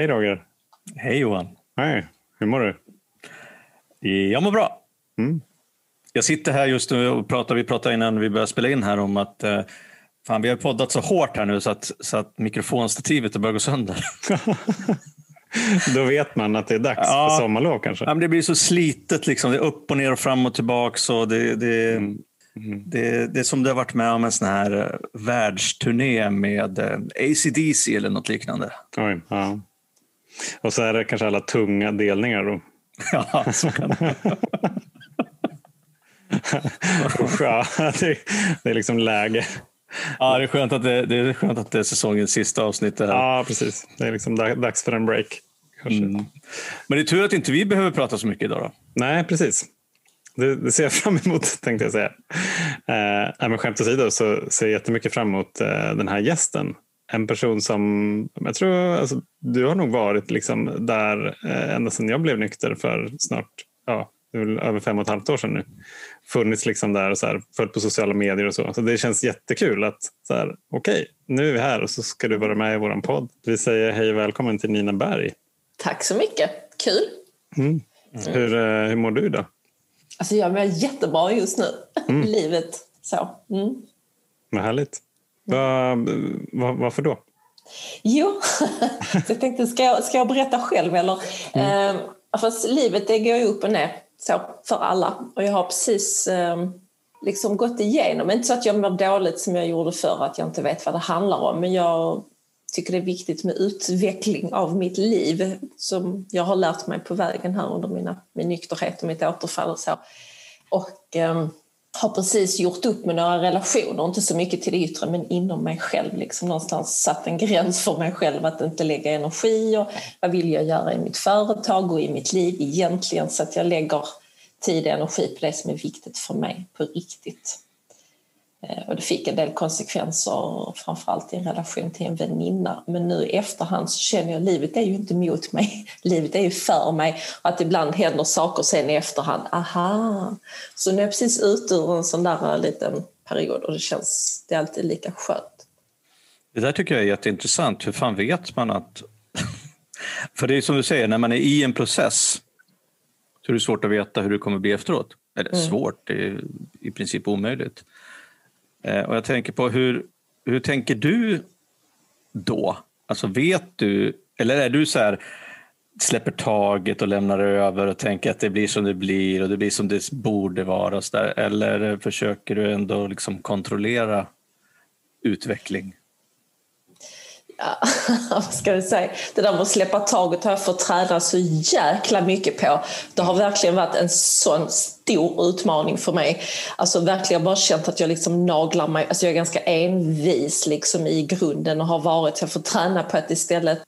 Hej Roger. Hej Johan. Hej. Hur mår du? Jag mår bra. Mm. Jag sitter här just nu och pratar, vi pratade innan vi började spela in här om att eh, fan, vi har poddat så hårt här nu så att, så att mikrofonstativet börjar gå sönder. Då vet man att det är dags Ja. för sommarlov kanske. Ja, men det blir så slitet, liksom. det är upp och ner och fram och tillbaks. Och det, det, Mm. Mm. det, det är som det har varit med om en sån här eh, världsturné med eh, AC/DC eller något liknande. Oj, ja. Och så är det kanske alla tunga delningar då. Ja, så kan det. Usch, ja. det, det är liksom läge. ja, det, är skönt att det, det är skönt att det är säsongens sista avsnitt. Det här. Ja, precis. Det är liksom dag- dags för en break. Mm. Men det är tur att inte vi behöver prata så mycket idag. Då. Nej, precis. Det, det ser jag fram emot tänkte jag säga. Eh, men skämt åsido så ser jag jättemycket fram emot eh, den här gästen. En person som, jag tror, alltså, du har nog varit liksom där eh, ända sedan jag blev nykter för snart, ja, över fem och ett halvt år sedan nu. Funnits liksom där och så här, följt på sociala medier och så. Så det känns jättekul att så här, okej, nu är vi här och så ska du vara med i vår podd. Vi säger hej och välkommen till Nina Berg. Tack så mycket. Kul. Mm. Hur, eh, hur mår du då? Alltså jag mår jättebra just nu. Livet så. Mm. Vad härligt. Va, va, varför då? Jo, jag tänkte, ska jag, ska jag berätta själv eller? Mm. Eh, fast livet det går ju upp och ner så, för alla. Och jag har precis eh, liksom gått igenom, inte så att jag mår dåligt som jag gjorde förr, att jag inte vet vad det handlar om, men jag tycker det är viktigt med utveckling av mitt liv som jag har lärt mig på vägen här under mina, min nykterhet och mitt återfall och så. Och eh, har precis gjort upp med några relationer, inte så mycket till det yttre men inom mig själv. Liksom någonstans satt en gräns för mig själv att inte lägga energi och vad vill jag göra i mitt företag och i mitt liv egentligen så att jag lägger tid och energi på det som är viktigt för mig på riktigt. Eh, Och det fick en del konsekvenser, framförallt i en relation till en väninna. Men nu i efterhand så känner jag att livet är ju inte mot mig, livet är ju för mig. Och att ibland händer saker sen i efterhand, aha! Så nu är jag precis ute ur en sån där liten period och det känns, det är alltid lika skönt. Det där tycker jag är jätteintressant. Hur fan vet man att... För det är som du säger, när man är i en process så är det svårt att veta hur det kommer bli efteråt. Eller Mm. svårt, det är i princip omöjligt. Eh, och jag tänker på hur, hur tänker du då? Alltså vet du, eller är du så här släpper taget och lämnar över och tänker att det blir som det blir och det blir som det borde vara? och Så där, eller försöker du ändå liksom kontrollera utveckling? Vad ska vi säga? Det där med att släppa taget har jag fått träna så jäkla mycket på. Det har verkligen varit en sån stor utmaning för mig. Alltså verkligen bara känt att jag liksom naglar mig. Alltså jag är ganska envis liksom i grunden och har varit. Jag får träna på att istället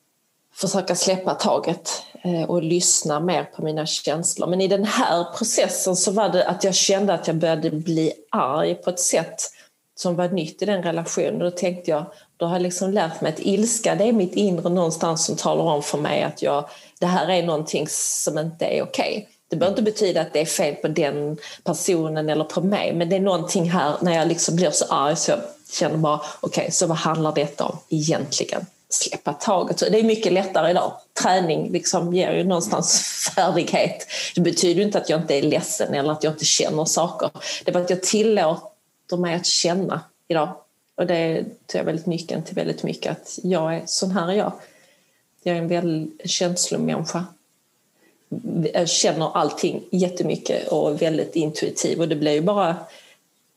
försöka släppa taget eh, och lyssna mer på mina känslor. Men i den här processen så var det att jag kände att jag började bli arg på ett sätt som var nytt i den relationen. Då tänkte jag, då har jag liksom lärt mig att ilska det är mitt inre någonstans som talar om för mig att jag, det här är någonting som inte är okej. Det behöver inte betyda att det är fel på den personen eller på mig men det är någonting här när jag liksom blir så arg så jag känner bara okej, så vad handlar detta om egentligen? Släppa taget. Så det är mycket lättare idag. Träning liksom ger ju någonstans färdighet. Det betyder inte att jag inte är ledsen eller att jag inte känner saker. Det är bara att jag tillåter mig att känna idag. Och det tror jag är väldigt nyckeln till väldigt mycket. Att jag är, sån här är jag. Jag är en väldigt känslomänniska. Jag känner allting jättemycket och väldigt intuitiv. Och det blir ju bara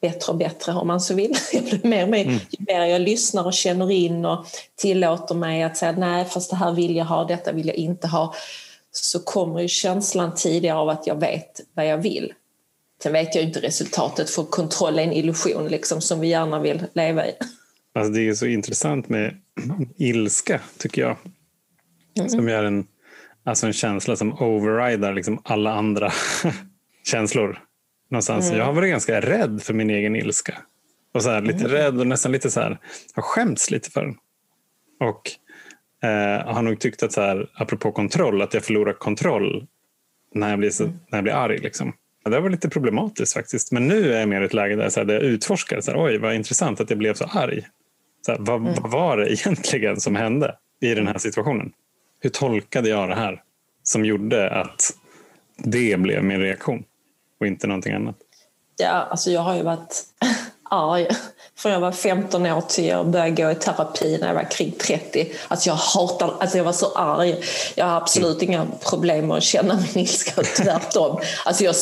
bättre och bättre om man så vill. Jag blir mer och mer, Ju mer jag lyssnar och känner in och tillåter mig att säga nej fast det här vill jag ha, detta vill jag inte ha. Så kommer ju känslan tidigare av att jag vet vad jag vill. Sen vet jag inte resultatet för kontroll är en illusion liksom, som vi gärna vill leva i. Alltså det är så intressant med ilska, tycker jag. Som är en, alltså en känsla som overrider liksom alla andra känslor. Någonstans. Jag har varit ganska rädd för min egen ilska. Och så här, lite rädd och nästan lite så här, har skämts lite för den. Och eh, har nog tyckt att, så här, apropå kontroll, att jag förlorar kontroll när jag blir, så, när jag blir arg. Liksom. Ja, Det var lite problematiskt faktiskt. Men nu är jag mer i ett läge där, så här, där jag utforskar. Så här, Oj, vad intressant att jag blev så arg. Så här, vad, vad var det egentligen som hände i den här situationen? hur tolkade jag det här som gjorde att det blev min reaktion och inte någonting annat? Ja, alltså jag har ju varit arg från jag var 15 år till jag började gå i terapi när jag var kring 30. Alltså jag hatar, alltså jag var så arg. Jag har absolut mm. inga problem med att känna min ilska, tvärtom. Alltså jag,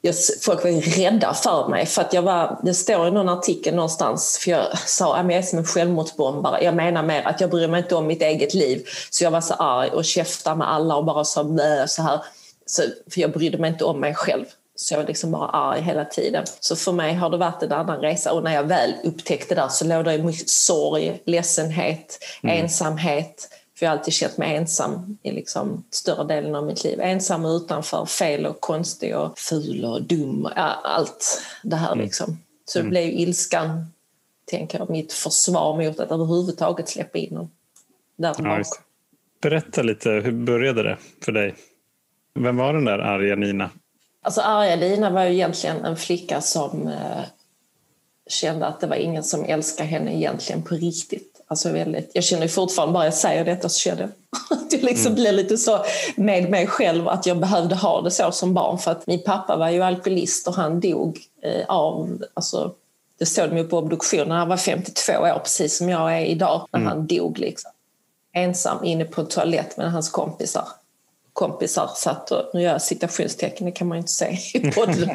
jag, folk var rädda för mig. För att jag var, det står i någon artikel någonstans, för jag sa att jag är som en självmordsbombare. Jag menar mer att jag bryr mig inte om mitt eget liv. Så jag var så arg och käftade med alla och bara sa så här. Så, för jag brydde mig inte om mig själv. Så jag var liksom bara arg hela tiden. Så för mig har det varit en annan resa och när jag väl upptäckte det så låg det mycket sorg, ledsenhet, mm. ensamhet. För jag har alltid känt mig ensam i liksom större delen av mitt liv. Ensam och utanför, fel och konstig och ful och dum. Allt det här mm. liksom. Så det mm. blev ilskan, tänker jag, mitt försvar mot att överhuvudtaget släppa in någon där ja, Berätta lite, hur började det för dig? Vem var den där arga Nina? Alltså arga Lina var ju egentligen en flicka som eh, kände att det var ingen som älskade henne egentligen på riktigt. Alltså väldigt, jag känner fortfarande, bara jag säger detta så känner jag att jag liksom mm. blir lite så med mig själv att jag behövde ha det så som barn. För att min pappa var ju alkoholist och han dog eh, av, alltså, det stod de ju på obduktionen, han var 52 år precis som jag är idag när mm. han dog. Liksom. Ensam inne på en toalett med hans kompisar kompisar satt och, nu gör jag citationstecken, det kan man ju inte se i podden.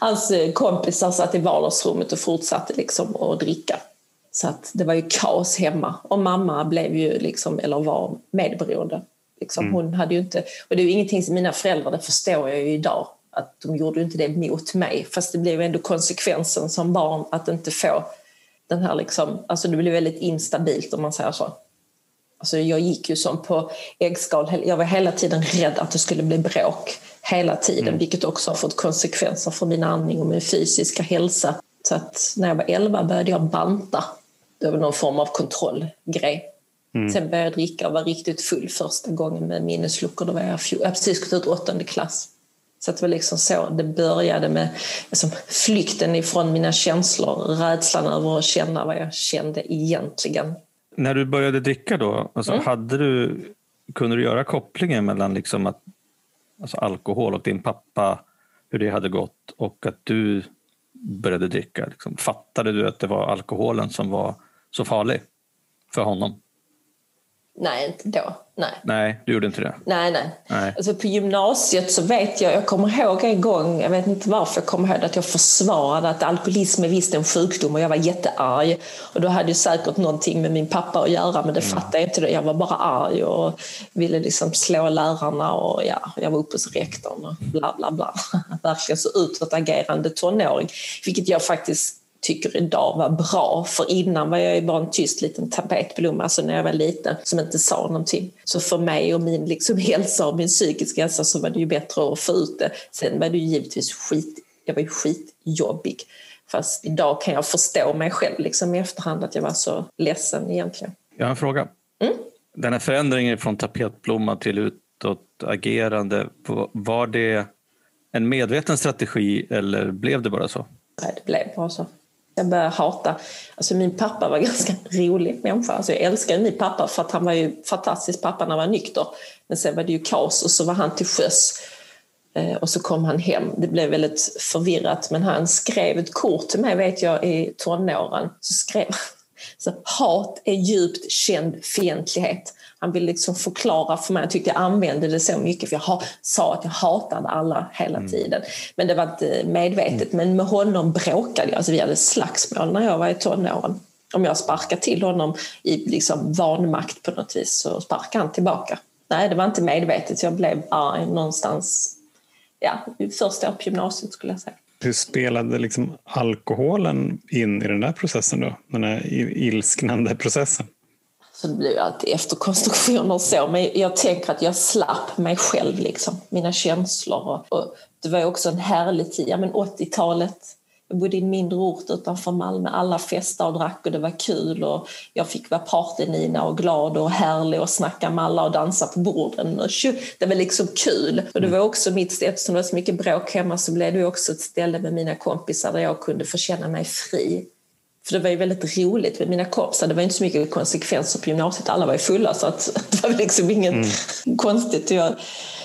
Hans kompisar satt i vardagsrummet och fortsatte liksom att dricka. Så att det var ju kaos hemma. Och mamma blev ju liksom, eller var medberoende. Liksom. Mm. Hon hade ju inte, och det är ju ingenting som mina föräldrar, det förstår jag ju idag, att de gjorde ju inte det mot mig. Fast det blev ändå konsekvensen som barn att inte få den här liksom, alltså det blev väldigt instabilt om man säger så. Alltså jag gick ju som på äggskal. Jag var hela tiden rädd att det skulle bli bråk. Hela tiden, mm. vilket också har fått konsekvenser för min andning och min fysiska hälsa. Så att när jag var 11 började jag banta. Det var någon form av kontrollgrej. Mm. Sen började jag dricka och var riktigt full första gången med minnesluckor. Då var jag, jag hade precis gått ut åttonde klass. Så det var liksom så det började med liksom, flykten ifrån mina känslor, rädslan över att känna vad jag kände egentligen. När du började dricka då, alltså, mm. hade du, kunde du göra kopplingen mellan liksom att, alltså alkohol och din pappa, hur det hade gått och att du började dricka? Liksom, fattade du att det var alkoholen som var så farlig för honom? Nej, inte då. Nej. nej, du gjorde inte det? Nej, nej. nej. Alltså på gymnasiet så vet jag, jag kommer ihåg en gång, jag vet inte varför jag kommer ihåg att jag försvarade att alkoholism är visst en sjukdom och jag var jättearg. Och då hade ju säkert någonting med min pappa att göra men det mm. fattade jag inte. Jag var bara arg och ville liksom slå lärarna och ja, jag var uppe hos rektorn och bla bla bla. Verkligen så utåtagerande tonåring. Vilket jag faktiskt tycker idag var bra. För innan var jag bara en tyst liten tapetblomma alltså när jag var liten som inte sa någonting. Så för mig och min liksom hälsa och min psykiska hälsa så var det ju bättre att få ut det. Sen var det ju givetvis skit, jag var ju skitjobbig. Fast idag kan jag förstå mig själv liksom i efterhand att jag var så ledsen egentligen. Jag har en fråga. Mm? Den här förändringen från tapetblomma till utåtagerande, var det en medveten strategi eller blev det bara så? Nej, det blev bara så. Jag började hata, alltså min pappa var ganska rolig människa. Alltså jag älskade min pappa för att han var ju fantastisk pappa när han var nykter. Men sen var det ju kaos och så var han till sjöss. Eh, och så kom han hem. Det blev väldigt förvirrat men han skrev ett kort till mig vet jag i tonåren. Så skrev så, hat är djupt känd fientlighet. Han ville liksom förklara för mig. Jag tyckte jag använde det så mycket för jag sa att jag hatade alla hela mm. tiden. Men det var inte medvetet. Mm. Men med honom bråkade jag. Alltså vi hade slagsmål när jag var i tonåren. Om jag sparkade till honom i liksom vanmakt på något vis så sparkade han tillbaka. Nej, det var inte medvetet. Jag blev arg någonstans ja, första året på gymnasiet skulle jag säga. Hur spelade liksom alkoholen in i den där processen då? Den här ilsknande processen? Så det blir alltid efterkonstruktioner och så. Men jag tänker att jag slapp mig själv, liksom, mina känslor. Och, och det var också en härlig tid, ja, 80-talet. Jag bodde i en mindre ort utanför Malmö. Alla festade och drack och det var kul. Och jag fick vara partynina och glad och härlig och snacka med alla och dansa på borden. Det var liksom kul. Och det var också mitt, eftersom det var så mycket bråk hemma så blev det också ett ställe med mina kompisar där jag kunde få känna mig fri För det var ju väldigt roligt med mina kompisar. Det var inte så mycket konsekvenser på gymnasiet. Alla var ju fulla så att det var liksom inget mm. konstigt. Jag,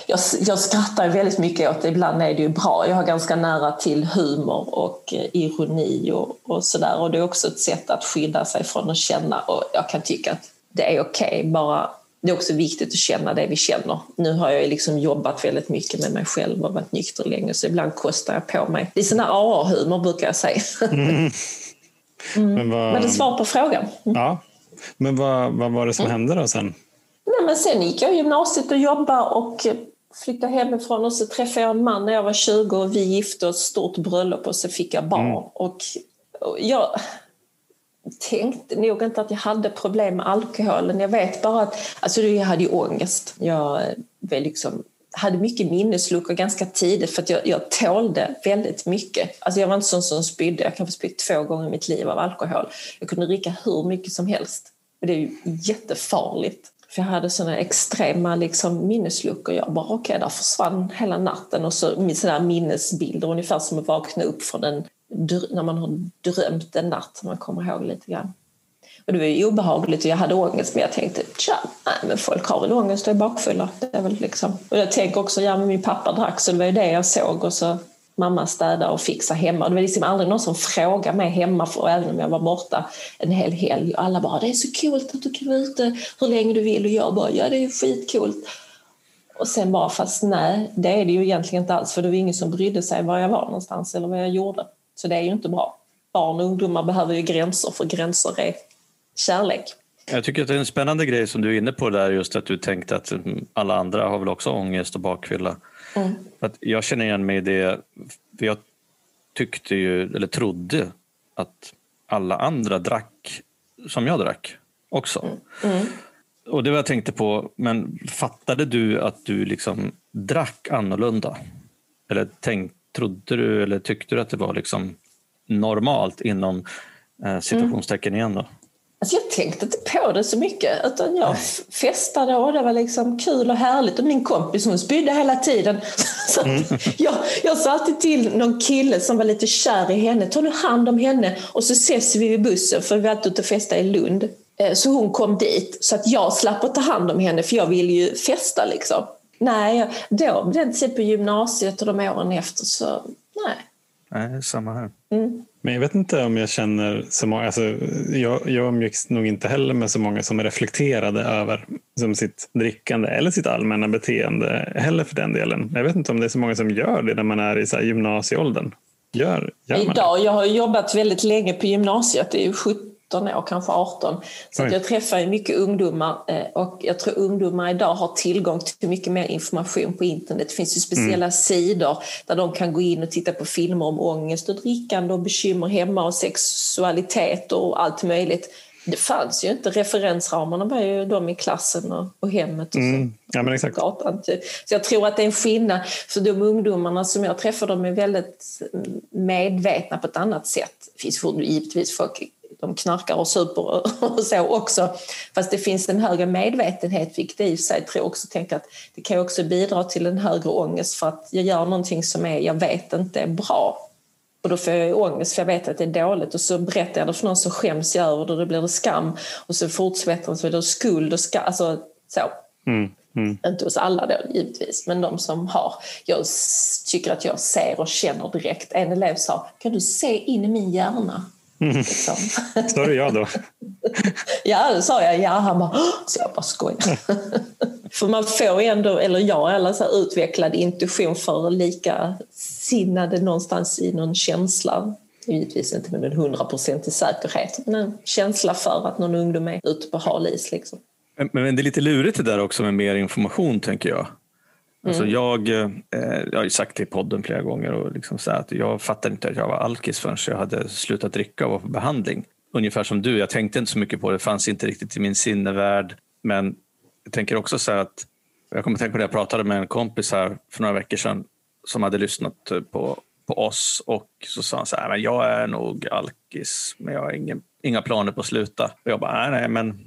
jag, jag skrattar väldigt mycket åt det. Ibland är det ju bra. Jag har ganska nära till humor och eh, ironi och, och sådär. Och det är också ett sätt att skydda sig från att känna. Och jag kan tycka att det är okej. Okay, bara det är också viktigt att känna det vi känner. Nu har jag liksom jobbat väldigt mycket med mig själv och varit nykter länge så ibland kostar jag på mig. Det är sån här AA-humor brukar jag säga. Mm. Mm. Men, vad... men det svar på frågan. Mm. Ja. Men vad, vad var det som hände då sen? Nej, men sen gick jag gymnasiet och jobbade och flyttade hemifrån och så träffade jag en man när jag var 20 och vi gifte oss, stort bröllop och så fick jag barn. Mm. Och, jag tänkte nog inte att jag hade problem med alkoholen. Jag vet bara att alltså, jag hade ju ångest. Jag var liksom hade mycket minnesluckor ganska tidigt för att jag, jag tålde väldigt mycket. Alltså jag var inte sån som spydde, jag kanske spytt två gånger i mitt liv av alkohol. Jag kunde dricka hur mycket som helst. Och det är ju jättefarligt. För jag hade såna extrema liksom, minnesluckor. Jag bara okej, okay, där försvann hela natten. Och så sådana minnesbilder, ungefär som att vakna upp från en, när man har drömt en natt. Man kommer ihåg lite grann. Och det var ju obehagligt och jag hade ångest men jag tänkte tja, nej, men folk har väl ångest och är bakfulla. Det är väl liksom. Och jag tänker också, ja men min pappa drack så det var ju det jag såg och så mamma städa och fixa hemma. Det var liksom aldrig någon som frågade mig hemma, för, även om jag var borta en hel helg. Alla bara, det är så coolt att du kan vara ute hur länge du vill. Och jag bara, ja det är ju skitcoolt. Och sen bara, fast nej, det är det ju egentligen inte alls. För det var ingen som brydde sig var jag var någonstans eller vad jag gjorde. Så det är ju inte bra. Barn och ungdomar behöver ju gränser, för gränser är kärlek. Jag tycker att det är en spännande grej som du är inne på där, just att du tänkte att alla andra har väl också ångest och bakfylla. Mm. Att jag känner igen mig i det, för jag tyckte ju, eller trodde att alla andra drack som jag drack också. Mm. Mm. Och det var jag tänkte på, men fattade du att du liksom drack annorlunda? Eller tänk, trodde du eller tyckte du att det var liksom normalt inom eh, situationstecken igen då? Alltså jag tänkte inte på det så mycket utan jag festade och det var liksom kul och härligt och min kompis hon spydde hela tiden. Så mm. jag, jag sa alltid till någon kille som var lite kär i henne, ta nu hand om henne och så ses vi vid bussen för vi var alltid ute och festa i Lund. Eh, så hon kom dit så att jag slapp att ta hand om henne för jag ville ju festa liksom. Nej, då, den tiden på gymnasiet och de åren efter så nej. Nej, samma här. Mm. Men jag vet inte om jag känner så många, alltså, jag, jag umgicks nog inte heller med så många som reflekterade över som sitt drickande eller sitt allmänna beteende heller för den delen. Jag vet inte om det är så många som gör det när man är i så här gymnasieåldern. Gör, gör Idag, jag har jobbat väldigt länge på gymnasiet, det är 17 år, kanske 18. Så jag träffar mycket ungdomar eh, och jag tror ungdomar idag har tillgång till mycket mer information på internet. Det finns ju speciella mm. sidor där de kan gå in och titta på filmer om ångest och drickande och bekymmer hemma och sexualitet och allt möjligt. Det fanns ju inte. Referensramarna var ju de i klassen och, och hemmet och så. Mm. Ja, men exakt. Gatan, typ. Så jag tror att det är en skillnad. För de ungdomarna som jag träffar de är väldigt medvetna på ett annat sätt. Det finns givetvis folk de knarkar och super och så också. Fast det finns en högre medvetenhet vilket i sig tror jag också tänker att det kan också bidra till en högre ångest för att jag gör någonting som är, jag vet inte är bra. Och då får jag ångest för jag vet att det är dåligt och så berättar jag det för någon så skäms jag över det och då blir det skam och så fortsätter det så är det skuld och skam, alltså så. Mm. Mm. Inte hos alla då givetvis, men de som har. Jag tycker att jag ser och känner direkt. En elev sa, kan du se in i min hjärna? Mm. Liksom. Sa du ja då? ja, det sa jag ja. Han bara, så jag bara skojar. för man får ändå, eller jag, eller så utvecklad intuition för likasinnade någonstans i någon känsla. Givetvis inte med en hundraprocentig säkerhet, men en känsla för att någon ungdom är ute på hal is. Liksom. Men, men det är lite lurigt det där också med mer information, tänker jag. Alltså mm. jag, eh, jag har ju sagt det i podden flera gånger och liksom så att jag fattade inte att jag var alkis förrän jag hade slutat dricka och var på behandling. Ungefär som du, jag tänkte inte så mycket på det, det fanns inte riktigt i min sinnevärld. Men jag tänker också så att, jag kommer att tänka på det, jag pratade med en kompis här för några veckor sedan som hade lyssnat på, på oss och så sa han så här, men jag är nog alkis men jag har ingen, inga planer på att sluta. Och jag bara, nej, nej men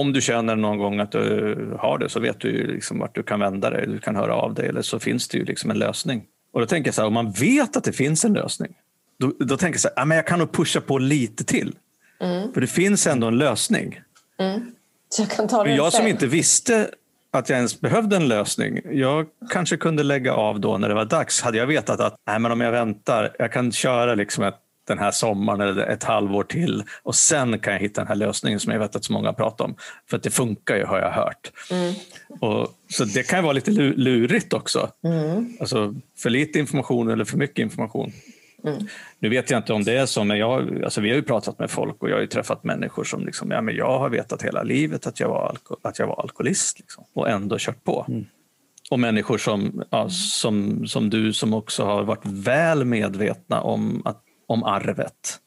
om du känner någon gång att du har det så vet du ju liksom vart du kan vända dig. Du kan höra av dig eller så finns det ju liksom en lösning. Och då tänker jag så här, om man vet att det finns en lösning, då, då tänker jag så här, ah, men jag kan nog pusha på lite till. Mm. För det finns ändå en lösning. Så jag kan ta den jag som inte visste att jag ens behövde en lösning. Jag kanske kunde lägga av då när det var dags. Hade jag vetat att nej, men om jag väntar, jag kan köra liksom ett, den här sommaren eller ett halvår till och sen kan jag hitta den här lösningen som jag vet att så många pratar om. För att det funkar ju har jag hört. Och, så det kan ju vara lite lu- lurigt också. Alltså, för lite information eller för mycket information. Nu vet jag inte om det är så, men jag, alltså vi har ju pratat med folk och jag har ju träffat människor som liksom, ja, men jag har vetat hela livet att jag var, alko- att jag var alkoholist liksom, och ändå kört på. Och människor som, ja, som, som du som också har varit väl medvetna om, att, om arvet.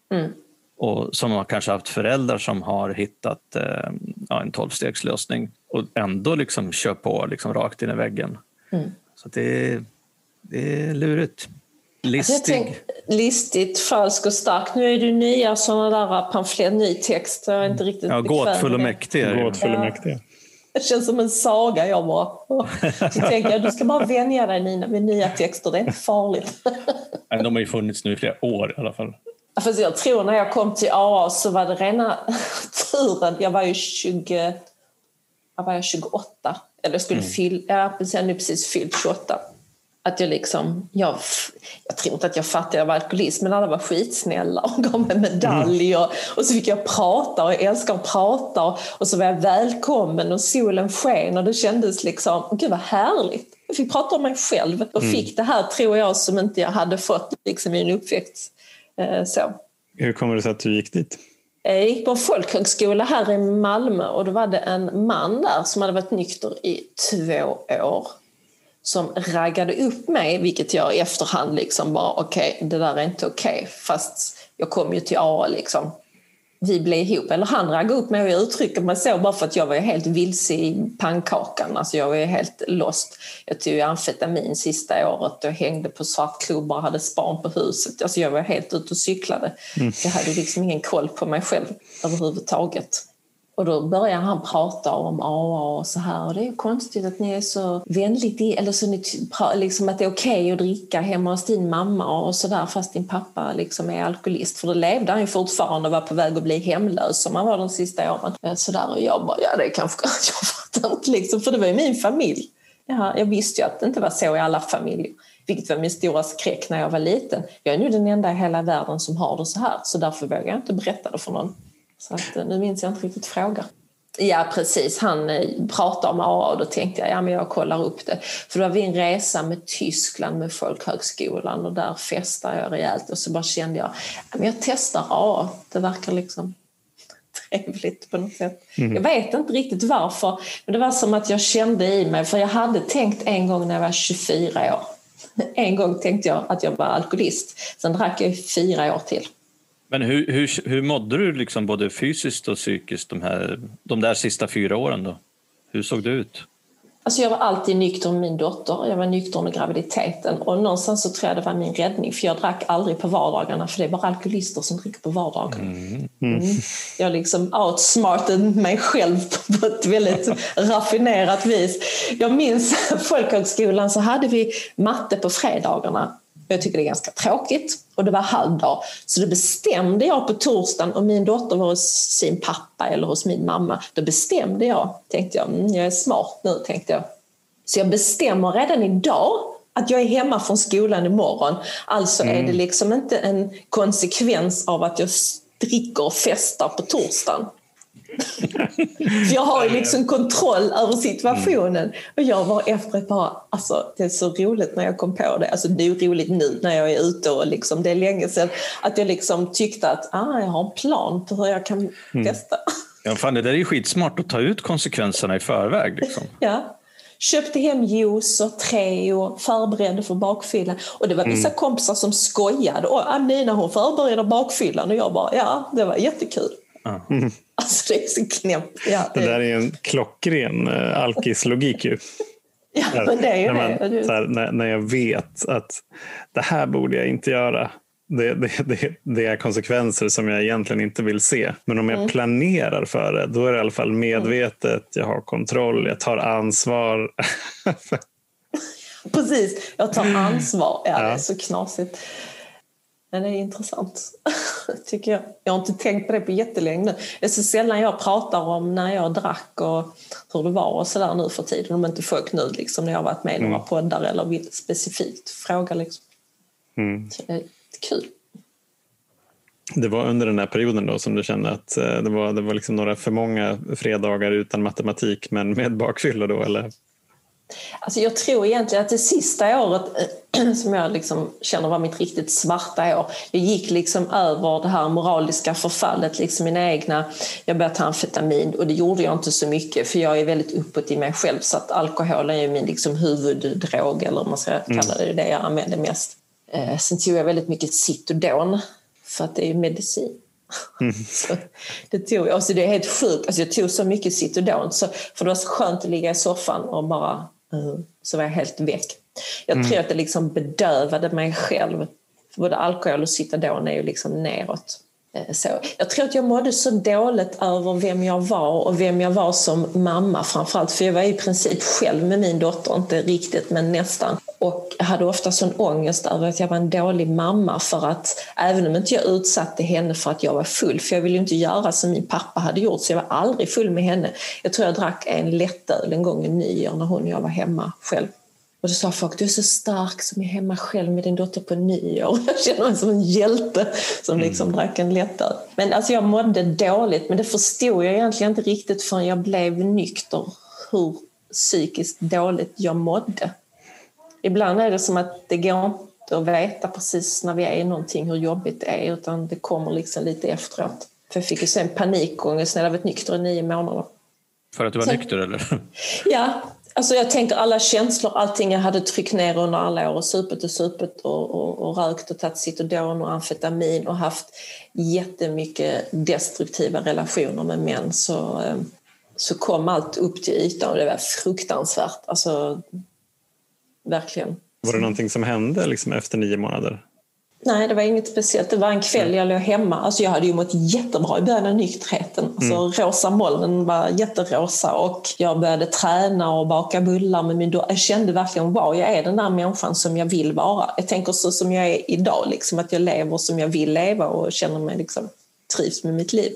Och som har kanske haft föräldrar som har hittat eh, ja, en tolvstegslösning och ändå liksom kör på liksom rakt in i väggen. Så det, är- det är lurigt. Jag Listig. tänk, listigt, falsk och stark. Nu är det nya sådana där pamflet, ny text. Jag är inte riktigt Ja, bekväm gåtfull och med det. känns som en saga. Jag bara... Så tänker jag, du ska bara vänja dig Nina vid nya texter. Det är inte farligt. Nej, De har ju funnits nu i flera år i alla fall. Fast jag tror när jag kom till AA så var det rena turen. Jag var ju 20... Vad var jag? 28? Eller jag skulle fylla... Ja, precis, jag hade precis fyllt 28. Att jag liksom... Jag, jag tror inte att jag fattade att jag var alkoholist men alla var skitsnälla och gav mig medaljer. Och så fick jag prata och jag älskar att prata. Och så var jag välkommen och solen sken och det kändes liksom... Gud vad härligt! Jag fick prata om mig själv och fick det här, tror jag, som inte jag hade fått liksom, i en uppväxt. Eh, Så. Hur kommer det sig att du gick dit? Jag gick på en folkhögskola här i Malmö och då var det en man där som hade varit nykter i två år som raggade upp mig, vilket jag i efterhand liksom bara okej, det där är inte okej. Fast jag kom ju till AA liksom. Vi blev ihop, eller han raggade upp mig och jag uttrycker mig så bara för att jag var helt vilse i pannkakan. Alltså jag var helt lost. Jag tog ju amfetamin sista året och hängde på svartklubbar och hade span på huset. Alltså jag var helt ute och cyklade. Jag hade liksom ingen koll på mig själv överhuvudtaget. Och då börjar han prata om AA och så här. Och det är ju konstigt att ni är så vänligt, i- eller så ni liksom att det är okej att dricka hemma hos din mamma och så där fast din pappa liksom är alkoholist. För då levde han ju fortfarande och var på väg att bli hemlös som han var de sista åren. Eh, så där, och jag bara, ja det kanske, jag fattar inte liksom, för det var ju min familj. Ja, jag visste ju att det inte var så i alla familjer. Vilket var min stora skräck när jag var liten. Jag är nu den enda i hela världen som har det så här. Så därför vågar jag inte berätta det för någon. Så att, eh, nu minns jag inte riktigt frågan. Ja precis, han eh, pratade om AA och då tänkte jag ja men jag kollar upp det. För det var vid en resa med Tyskland med folkhögskolan och där festade jag rejält och så bara kände jag ja, men jag testar AA. Det verkar liksom trevligt på något sätt. Jag vet inte riktigt varför, men det var som att jag kände i mig, för jag hade tänkt en gång när jag var 24 år. En gång tänkte jag att jag var alkoholist, sen drack jag i fyra år till. Men hur, hur, hur mådde du liksom både fysiskt och psykiskt de, här, de där sista fyra åren? Då? Hur såg det ut? Alltså jag var alltid nykter med min dotter, jag var nykter under graviditeten och någonstans så tror jag det var min räddning för jag drack aldrig på vardagarna för det är bara alkoholister som dricker på vardagarna. Mm. Jag liksom outsmarted mig själv på ett väldigt raffinerat vis. Jag minns folkhögskolan så hade vi matte på fredagarna. Jag tycker det är ganska tråkigt och det var halvdag. Så då bestämde jag på torsdagen om min dotter var hos sin pappa eller hos min mamma. Då bestämde jag, tänkte jag, mm, jag är smart nu tänkte jag. Så jag bestämmer redan idag att jag är hemma från skolan imorgon. Alltså är det liksom inte en konsekvens av att jag dricker och festar på torsdagen. Jag har ju liksom kontroll över situationen. Och jag var efteråt bara, alltså det är så roligt när jag kom på det. Alltså det är roligt nu när jag är ute och liksom, det är länge sedan. Att jag liksom tyckte att ah, jag har en plan på hur jag kan testa. Ja, fan, det där är ju skitsmart att ta ut konsekvenserna i förväg. Liksom. Ja. Köpte hem juice och Treo, förberedde för bakfyllan. Och det var vissa kompisar som skojade. Och ah, Nina hon förbereder bakfyllan. Och jag bara, ja det var jättekul. Alltså det är så knäppt. Ja, Det där är en klockren uh, alkislogik ju. ja, men det är ju när, man, det. här, när, när jag vet att det här borde jag inte göra. Det, det, det, det är konsekvenser som jag egentligen inte vill se. Men om jag Mm. planerar för det, då är det i alla fall medvetet. Jag har kontroll, jag tar ansvar. Precis, jag tar ansvar. Ja, det är Ja. så knasigt. Men det är intressant, tycker jag. Jag har inte tänkt på det på jättelänge nu. Det är så sällan jag pratar om när jag drack och hur det var och sådär nu för tiden. Om inte folk nu liksom, när jag har varit med i några Mm. poddar eller vill specifikt fråga. Liksom. Mm. Så det är kul. Det var under den här perioden då som du kände att eh, det var, det var liksom några för många fredagar utan matematik men med bakfylla då eller? Alltså jag tror egentligen att det sista året som jag liksom känner var mitt riktigt svarta år, det gick liksom över det här moraliska förfallet, liksom mina egna, jag började ta amfetamin och det gjorde jag inte så mycket för jag är väldigt uppåt i mig själv så att alkoholen är min liksom huvuddrog eller vad man ska kalla det, det jag använder mest. Eh, sen tog jag väldigt mycket Citodon för att det är ju medicin. Så det tog, alltså det är helt sjukt. Alltså jag tog så mycket Citodon så, för det var så skönt att ligga i soffan och bara så var jag helt väck. Jag tror att det liksom bedövade mig själv. För både alkohol och Citodon är ju liksom neråt. Eh, så. Jag tror att jag mådde så dåligt över vem jag var och vem jag var som mamma framförallt. För jag var i princip själv med min dotter, inte riktigt men nästan. Och jag hade ofta sån ångest över att jag var en dålig mamma för att även om inte jag utsatte henne för att jag var full, för jag ville inte göra som min pappa hade gjort så jag var aldrig full med henne. Jag tror jag drack en lättöl en gång i nyår när hon och jag var hemma själv. Och då sa folk, du är så stark som är hemma själv med din dotter på nyår. Jag känner mig som en hjälte som liksom drack en lättöl. Men alltså jag mådde dåligt, men det förstod jag egentligen inte riktigt förrän jag blev nykter hur psykiskt dåligt jag mådde. Ibland är det som att det går inte att veta precis när vi är i någonting hur jobbigt det är utan det kommer liksom lite efteråt. För jag fick ju sen panikångest när jag varit nykter i nio månader. För att du var Så- nykter eller? Ja, alltså jag tänker alla känslor, allting jag hade tryckt ner under alla år och supit och supit och, och, och rökt och tagit Citodon och amfetamin och haft jättemycket destruktiva relationer med män så, eh, så kom allt upp till ytan och det var fruktansvärt. Alltså, verkligen. Var det någonting som hände liksom efter nio månader? Nej, det var inget speciellt. Det var en kväll jag låg hemma. Alltså jag hade ju mått jättebra i början av nykterheten. Alltså rosa molnen var jätterosa och jag började träna och baka bullar min dotter. Jag kände verkligen wow, jag är den där människan som jag vill vara. Jag tänker så som jag är idag, liksom, att jag lever som jag vill leva och känner mig liksom, trivs med mitt liv.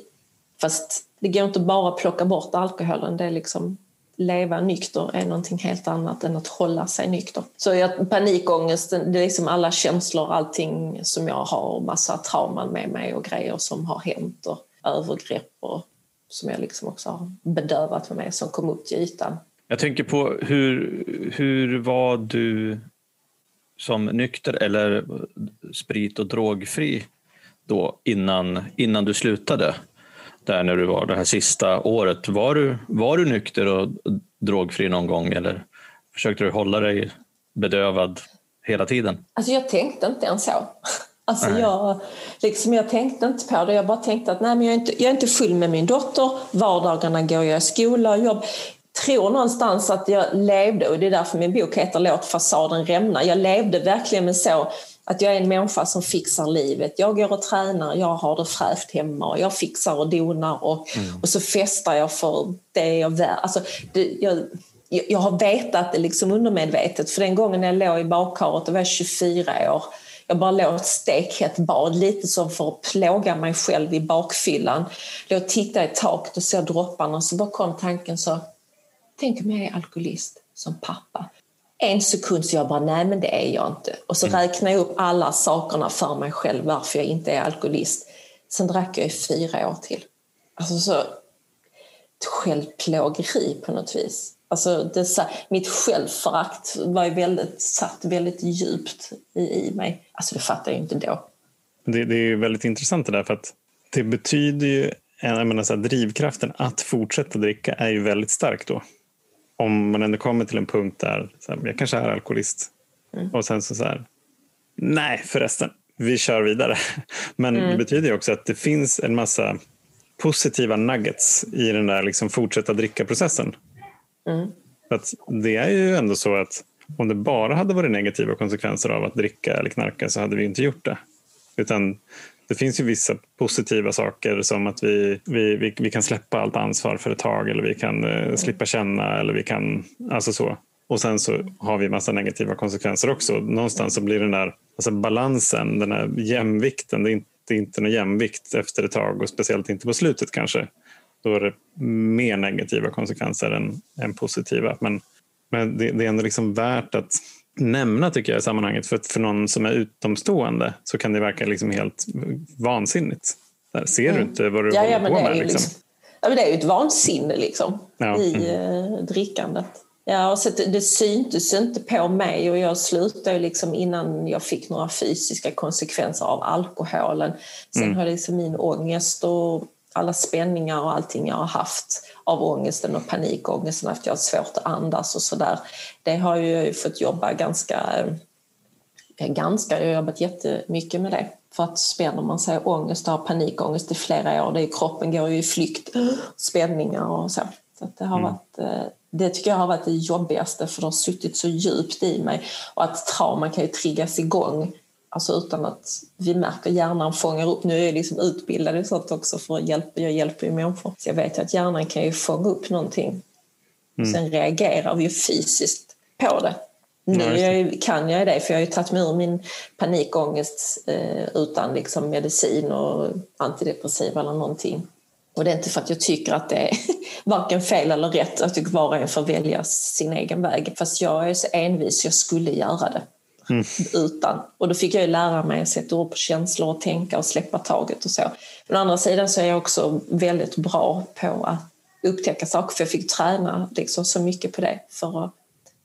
Fast det går inte bara att plocka bort alkoholen. Det är liksom leva nykter är någonting helt annat än att hålla sig nykter. Så jag, panikångesten, det är liksom alla känslor, allting som jag har, och massa trauman med mig och grejer som har hänt och övergrepp och som jag liksom också har bedövat för mig som kom upp till ytan. Jag tänker på hur, hur var du som nykter eller sprit och drogfri då innan, innan du slutade? Där när du var det här sista året. Var du, var du nykter och drogfri någon gång eller försökte du hålla dig bedövad hela tiden? Alltså jag tänkte inte ens så. Alltså Nej. jag, liksom jag tänkte inte på det. Jag bara tänkte att nej, men jag, är inte, jag är inte full med min dotter. Vardagarna går jag i skola och jobb. tror någonstans att jag levde, och det är därför min bok heter Låt fasaden rämna. Jag levde verkligen med så att jag är en människa som fixar livet. Jag går och tränar, jag har det fräscht hemma och jag fixar och donar och, och så festar jag för det jag är alltså, det, jag, jag har vetat det liksom undermedvetet för den gången jag låg i badkaret, då var jag 24 år. Jag bara låg ett stekhett bad, lite som för att plåga mig själv i bakfyllan. Låg och tittade i taket och såg dropparna så bara kom tanken så, tänk om jag är alkoholist som pappa. En sekund så jag bara, nej men det är jag inte. Och så räknade jag upp alla sakerna för mig själv varför jag inte är alkoholist. Sen drack jag i fyra år till. Alltså så, självplågeri på något vis. Alltså det, mitt självförakt var ju väldigt, satt väldigt djupt i, i mig. Alltså det fattade jag ju inte då. Det, det är väldigt intressant det där för att det betyder ju, jag menar så här, drivkraften att fortsätta dricka är ju väldigt stark då. Om man ändå kommer till en punkt där så här, jag kanske är alkoholist och sen så, så här, nej förresten, vi kör vidare. Men det betyder ju också att det finns en massa positiva nuggets i den där liksom fortsätta dricka-processen. För att det är ju ändå så att om det bara hade varit negativa konsekvenser av att dricka eller knarka så hade vi inte gjort det. Utan det finns ju vissa positiva saker som att vi, vi, vi, vi kan släppa allt ansvar för ett tag eller vi kan eh, slippa känna eller vi kan, alltså så. Och sen så har vi massa negativa konsekvenser också. Någonstans så blir den där alltså balansen, den här jämvikten, det är inte, det är inte någon jämvikt efter ett tag och speciellt inte på slutet kanske. Då är det mer negativa konsekvenser än, än positiva. Men, men det, det är ändå liksom värt att nämna tycker jag i sammanhanget. För, för någon som är utomstående så kan det verka liksom helt vansinnigt. Där ser mm. du inte vad du ja, håller ja, på det med? Liksom. liksom, ja, men det är ju ett vansinne liksom, Ja, i mm. eh, drickandet. Ja, och så det, det syntes inte på mig och jag slutade liksom innan jag fick några fysiska konsekvenser av alkoholen. Sen Mm. har liksom min ångest och alla spänningar och allting jag har haft av ångesten och panikångesten att jag har svårt att andas och sådär. Det har jag ju fått jobba ganska, eh, ganska, jag har jobbat jättemycket med det. För att spänner man sig ångest och har panikångest i flera år, det är, kroppen går ju i flykt, spänningar och så. så det, har Mm. varit, eh, det tycker jag har varit det jobbigaste för det har suttit så djupt i mig. Och att trauman kan ju triggas igång Alltså utan att vi märker hjärnan fångar upp. Nu är jag liksom utbildad i sånt också för att hjälpa, jag hjälper ju människor. Så jag vet att hjärnan kan ju fånga upp någonting. Mm. Sen reagerar vi ju fysiskt på det. Nu Ja, jag ju- kan jag det för jag har ju tagit mig ur min panikångest eh, utan liksom medicin och antidepressiva eller någonting. Och det är inte för att jag tycker att det är varken fel eller rätt. Jag tycker var och en får välja sin egen väg. Fast jag är så envis, jag skulle göra det. Utan. Och då fick jag lära mig att sätta ord på känslor och tänka och släppa taget och så. Men å andra sidan så är jag också väldigt bra på att upptäcka saker för jag fick träna liksom så mycket på det för att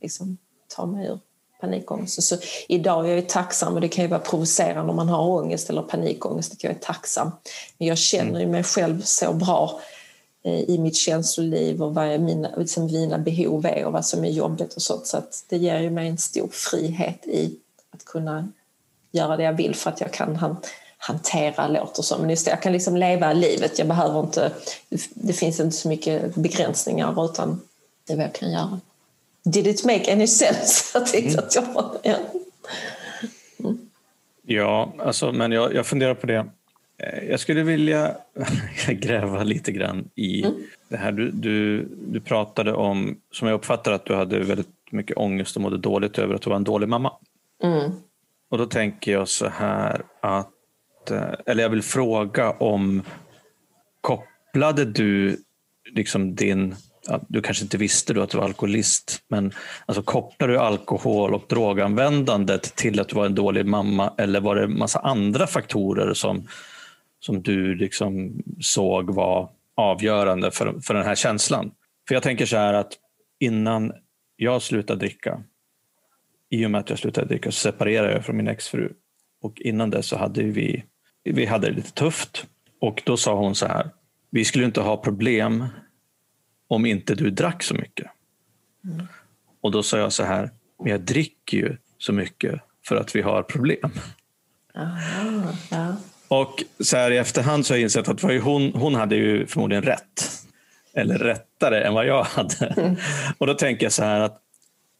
liksom, ta mig ur panikångest. Så idag är jag tacksam och det kan ju vara provocerande om man har ångest eller panikångest att jag är tacksam. Men jag känner ju mig själv så bra i mitt känsloliv och vad mina, liksom mina behov är och vad som är jobbigt och sånt. Så det ger ju mig en stor frihet i att kunna göra det jag vill för att jag kan han, hantera låter som. Men just det, jag kan liksom leva livet. Jag behöver inte, det finns inte så mycket begränsningar utan det är vad jag kan göra. Did it make any sense? Jag tänkte att jag var... Ja. Ja, alltså, men jag, jag funderar på det. Eh, Jag skulle vilja gräva lite grann i det här. Du, du, du pratade om, som jag uppfattar att du hade väldigt mycket ångest och mådde dåligt över att du var en dålig mamma. Mm. Och då tänker jag så här att, eh, eller jag vill fråga om kopplade du liksom din, du kanske inte visste då att du var alkoholist, men alltså kopplade du alkohol och droganvändandet till att du var en dålig mamma eller var det massa andra faktorer som, som du liksom såg var avgörande för, för den här känslan? För jag tänker så här att innan jag slutade dricka i och med att jag slutade dricka så separerade jag från min exfru. Och innan det så hade vi, vi hade det lite tufft. Och då sa hon så här, vi skulle inte ha problem om inte du drack så mycket. Och då sa jag så här, men jag dricker ju så mycket för att vi har problem. Aha, ja. Och så här i efterhand så har jag insett att hon, hon hade ju förmodligen rätt. Eller rättare än vad jag hade. Och då tänker jag så här att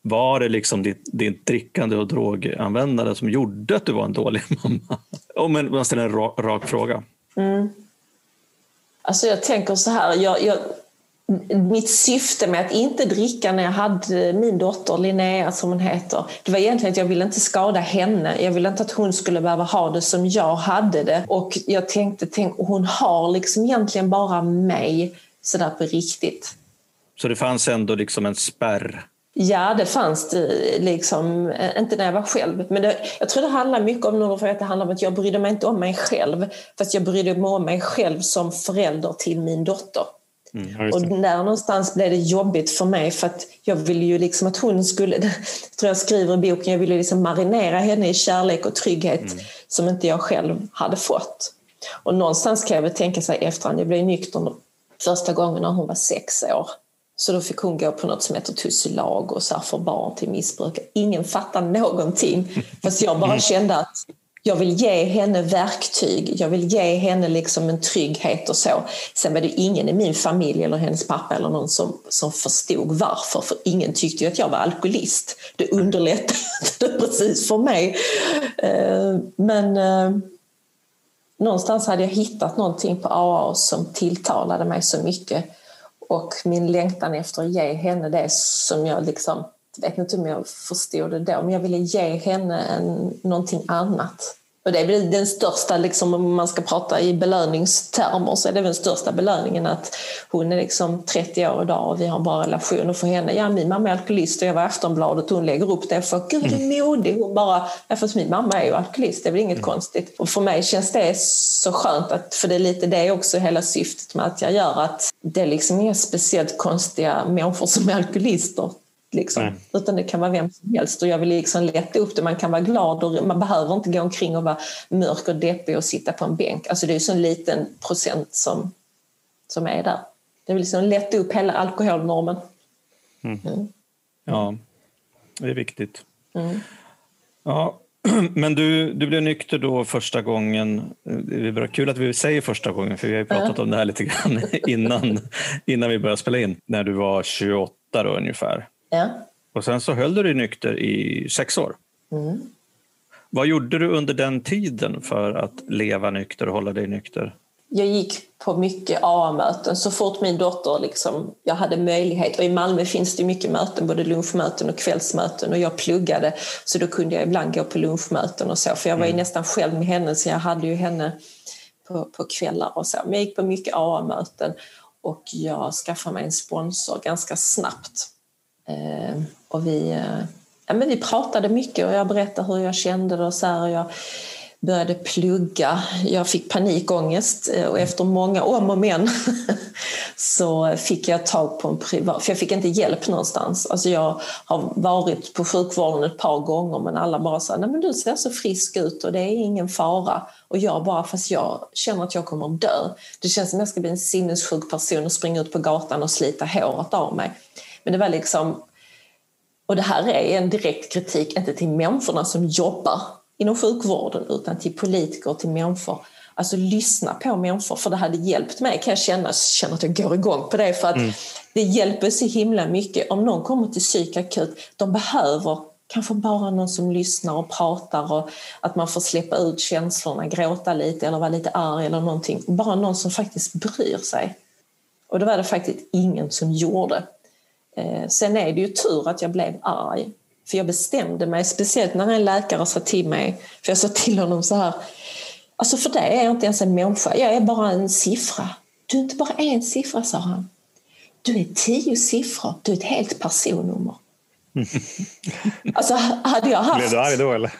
var det liksom ditt, ditt drickande och droganvändande som gjorde att du var en dålig mamma? Om man ställer en rak, rak fråga. Alltså jag tänker så här, jag, jag, mitt syfte med att inte dricka när jag hade min dotter Linnea som hon heter, det var egentligen att jag ville inte skada henne. Jag ville inte att hon skulle behöva ha det som jag hade det. Och jag tänkte, tänk, hon har liksom egentligen bara mig sådär på riktigt. Så det fanns ändå liksom en spärr. Ja, det fanns det liksom, inte när jag var själv. Men det, jag tror det handlar mycket om nog för att det handlar om att jag brydde mig inte om mig själv. Fast jag brydde mig om mig själv som förälder till min dotter. Just Och där någonstans blev det jobbigt för mig för att jag ville ju liksom att hon skulle, tror jag skriver i boken, jag ville liksom marinera henne i kärlek och trygghet som inte jag själv hade fått. Och någonstans kan jag väl tänka sig efterhand, jag blev nykter första gången när hon var sex år. Så då fick hon gå på något som heter Tussilag och så för barn till missbrukare. Ingen fattar någonting. Fast jag bara kände att jag vill ge henne verktyg, jag vill ge henne liksom en trygghet och så. Sen var det ingen i min familj eller hennes pappa eller någon som, som förstod varför, för ingen tyckte ju att jag var alkoholist. Det underlättade precis för mig. Eh, men eh, någonstans hade jag hittat någonting på AA som tilltalade mig så mycket och min längtan efter att ge henne det som jag liksom jag vet inte om jag förstod det då, men jag ville ge henne en, någonting annat. Och det är väl den största, liksom, om man ska prata i belöningstermer, så är det den största belöningen att hon är liksom 30 år idag och vi har en bra relation. Och för henne, ja min mamma är alkoholist och jag var Aftonbladet och hon lägger upp det för gud är modig. Hon bara, ja fast min mamma är ju alkoholist, det är väl inget mm. konstigt. Och för mig känns det så skönt, att, för det är lite det också hela syftet med att jag gör, att det är liksom inga speciellt konstiga människor som är alkoholister. Liksom. Utan det kan vara vem som helst och jag vill liksom lätta upp det. Man kan vara glad och man behöver inte gå omkring och vara mörk och deppig och sitta på en bänk. Alltså det är så en liten procent som, som är där. Det vill liksom lätta upp hela alkoholnormen. Mm. Mm. Ja, det är viktigt. Mm. Ja, men du, du blev nykter då första gången. Det är bra, kul att vi säger första gången för vi har ju pratat om det här lite grann innan, innan vi började spela in. När du var 28 då ungefär. Ja. Och sen så höll du dig nykter i sex år. Mm. Vad gjorde du under den tiden för att leva nykter och hålla dig nykter? Jag gick på mycket AA-möten så fort min dotter liksom, jag hade möjlighet. Och I Malmö finns det mycket möten, både lunchmöten och kvällsmöten. Och jag pluggade så då kunde jag ibland gå på lunchmöten och så. För jag var ju mm. nästan själv med henne så jag hade ju henne på, på kvällar och så. Men jag gick på mycket AA-möten och jag skaffade mig en sponsor ganska snabbt. Eh, och vi, eh, ja, men vi pratade mycket och jag berättade hur jag kände det och så här, jag började plugga. Jag fick panikångest eh, och efter många om och men så fick jag tag på en privat, för jag fick inte hjälp någonstans. Alltså jag har varit på sjukvården ett par gånger men alla bara sa nej men du ser så frisk ut och det är ingen fara. Och jag bara, fast jag känner att jag kommer dö. Det känns som att jag ska bli en sinnessjuk person och springa ut på gatan och slita håret av mig. Men det var liksom... Och det här är en direkt kritik, inte till människorna som jobbar inom sjukvården utan till politiker och till människor. Alltså lyssna på människor, för det hade hjälpt mig kan jag känna, känna att jag går igång på det. För att mm. det hjälper så himla mycket. Om någon kommer till psykakut, de behöver kanske bara någon som lyssnar och pratar och att man får släppa ut känslorna, gråta lite eller vara lite arg eller någonting. Bara någon som faktiskt bryr sig. Och det var det faktiskt ingen som gjorde. Eh, sen är det ju tur att jag blev arg. För jag bestämde mig, speciellt när en läkare sa till mig, för jag sa till honom så här, alltså för dig är jag inte ens en människa, jag är bara en siffra. Du är inte bara en siffra, sa han. Du är tio siffror, du är ett helt personnummer. alltså hade jag haft... Blev du arg då eller?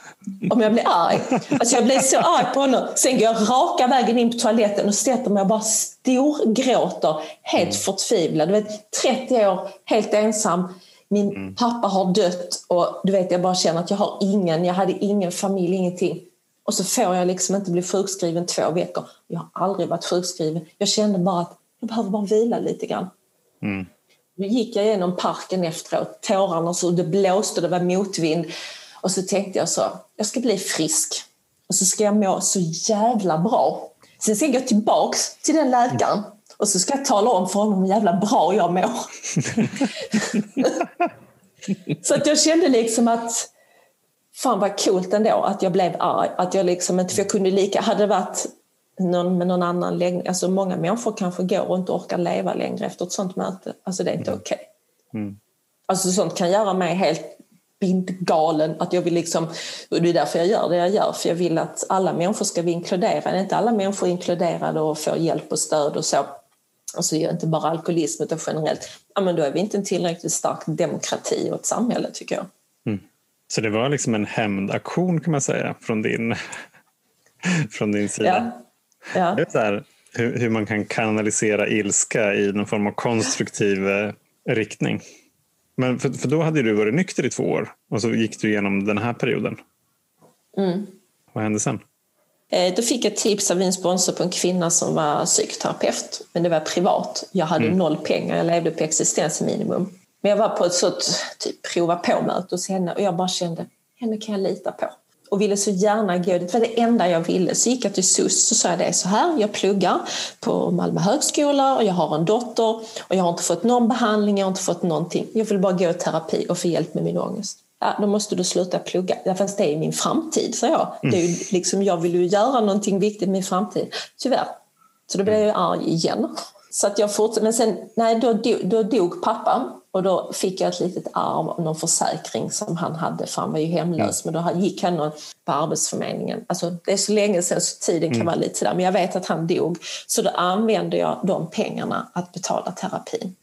Om jag blir arg? Alltså jag blev så arg på honom. Sen går jag raka vägen in på toaletten och sätter mig och bara storgråter. Helt mm. förtvivlad. Du vet, 30 år, helt ensam. Min mm. pappa har dött och du vet, jag bara känner att jag har ingen, jag hade ingen familj, ingenting. Och så får jag liksom inte bli sjukskriven två veckor. Jag har aldrig varit sjukskriven. Jag kände bara att jag behöver bara vila lite grann. Mm. Då gick jag genom parken efteråt, tårarna så det blåste, det var motvind. Och så tänkte jag så, jag ska bli frisk. Och så ska jag må så jävla bra. Sen ska jag gå tillbaks till den läkaren och så ska jag tala om för honom hur jävla bra jag mår. så att jag kände liksom att fan vad coolt ändå att jag blev arg. Att jag liksom inte, för jag kunde lika, hade det varit någon med någon annan läggning, alltså många människor kanske går och inte orkar leva längre efter ett sånt möte. Alltså det är inte mm. okej. Okay. Mm. Alltså sånt kan göra mig helt bindgalen. Att jag vill liksom, och det är därför jag gör det jag gör, för jag vill att alla människor ska bli inkluderade. Är inte alla människor inkluderade och får hjälp och stöd och så, alltså inte bara alkoholism utan generellt, ja, men då är vi inte en tillräckligt stark demokrati och ett samhälle tycker jag. Mm. Så det var liksom en hämndaktion kan man säga från din, från din sida? Ja. Ja. Det är så här, hur, hur man kan kanalisera ilska i någon form av konstruktiv eh, riktning. Men för, för då hade du varit nykter i två år och så gick du igenom den här perioden. Mm. Vad hände sen? Eh, då fick jag tips av en sponsor på en kvinna som var psykoterapeut. Men det var privat. Jag hade mm. noll pengar, jag levde på existensminimum. Men jag var på ett sånt typ, prova på-möte hos henne och jag bara kände, henne kan jag lita på. Och ville så gärna gå, det var det enda jag ville. Så gick jag till SUS och sa det så här, jag pluggar på Malmö högskola och jag har en dotter och jag har inte fått någon behandling, jag har inte fått någonting. Jag vill bara gå i terapi och få hjälp med min ångest. Ja, då måste du sluta plugga. Ja, fast det är min framtid, sa jag. Mm. Det är ju liksom, jag vill ju göra någonting viktigt med min framtid. Tyvärr. Så då blev jag arg igen. Så att jag fortsatte. Men sen, nej, då, då dog pappa Och då fick jag ett litet arv av någon försäkring som han hade, för han var ju hemlös. Men då gick han på Arbetsförmedlingen. Alltså, det är så länge sedan så tiden kan mm. vara lite sådär. Men jag vet att han dog. Så då använde jag de pengarna att betala terapin.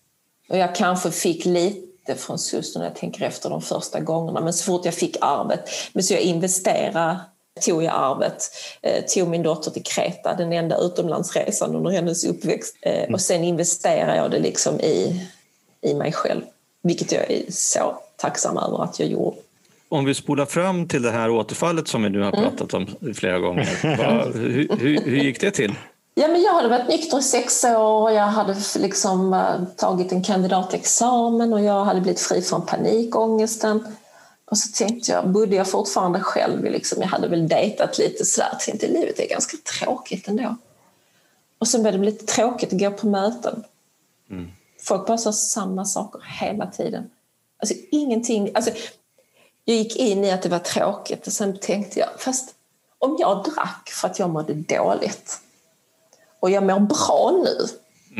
Och jag kanske fick lite från syster när jag tänker efter de första gångerna. Men så fort jag fick arvet. Men så jag investerade tog jag arvet, eh, tog min dotter till Kreta, den enda utomlandsresan under hennes uppväxt. Eh, och sen investerade jag det liksom i i mig själv. Vilket jag är så tacksam över att jag gjorde. Om vi spolar fram till det här återfallet som vi nu har mm. pratat om flera gånger. Vad, hur, hur, hur, gick det till? Ja, men jag hade varit nykter i sex år och jag hade liksom, uh, tagit en kandidatexamen och jag hade blivit fri från panikångesten. Och så tänkte jag, bodde jag fortfarande själv? Liksom, jag hade väl dejtat lite sådär. Jag tänkte livet är ganska tråkigt ändå. Och sen blev det lite tråkigt att gå på möten. Mm. Folk bara sa samma saker hela tiden. Alltså ingenting... Alltså, jag gick in i att det var tråkigt och sen tänkte jag, fast om jag drack för att jag mådde dåligt och jag mår bra nu,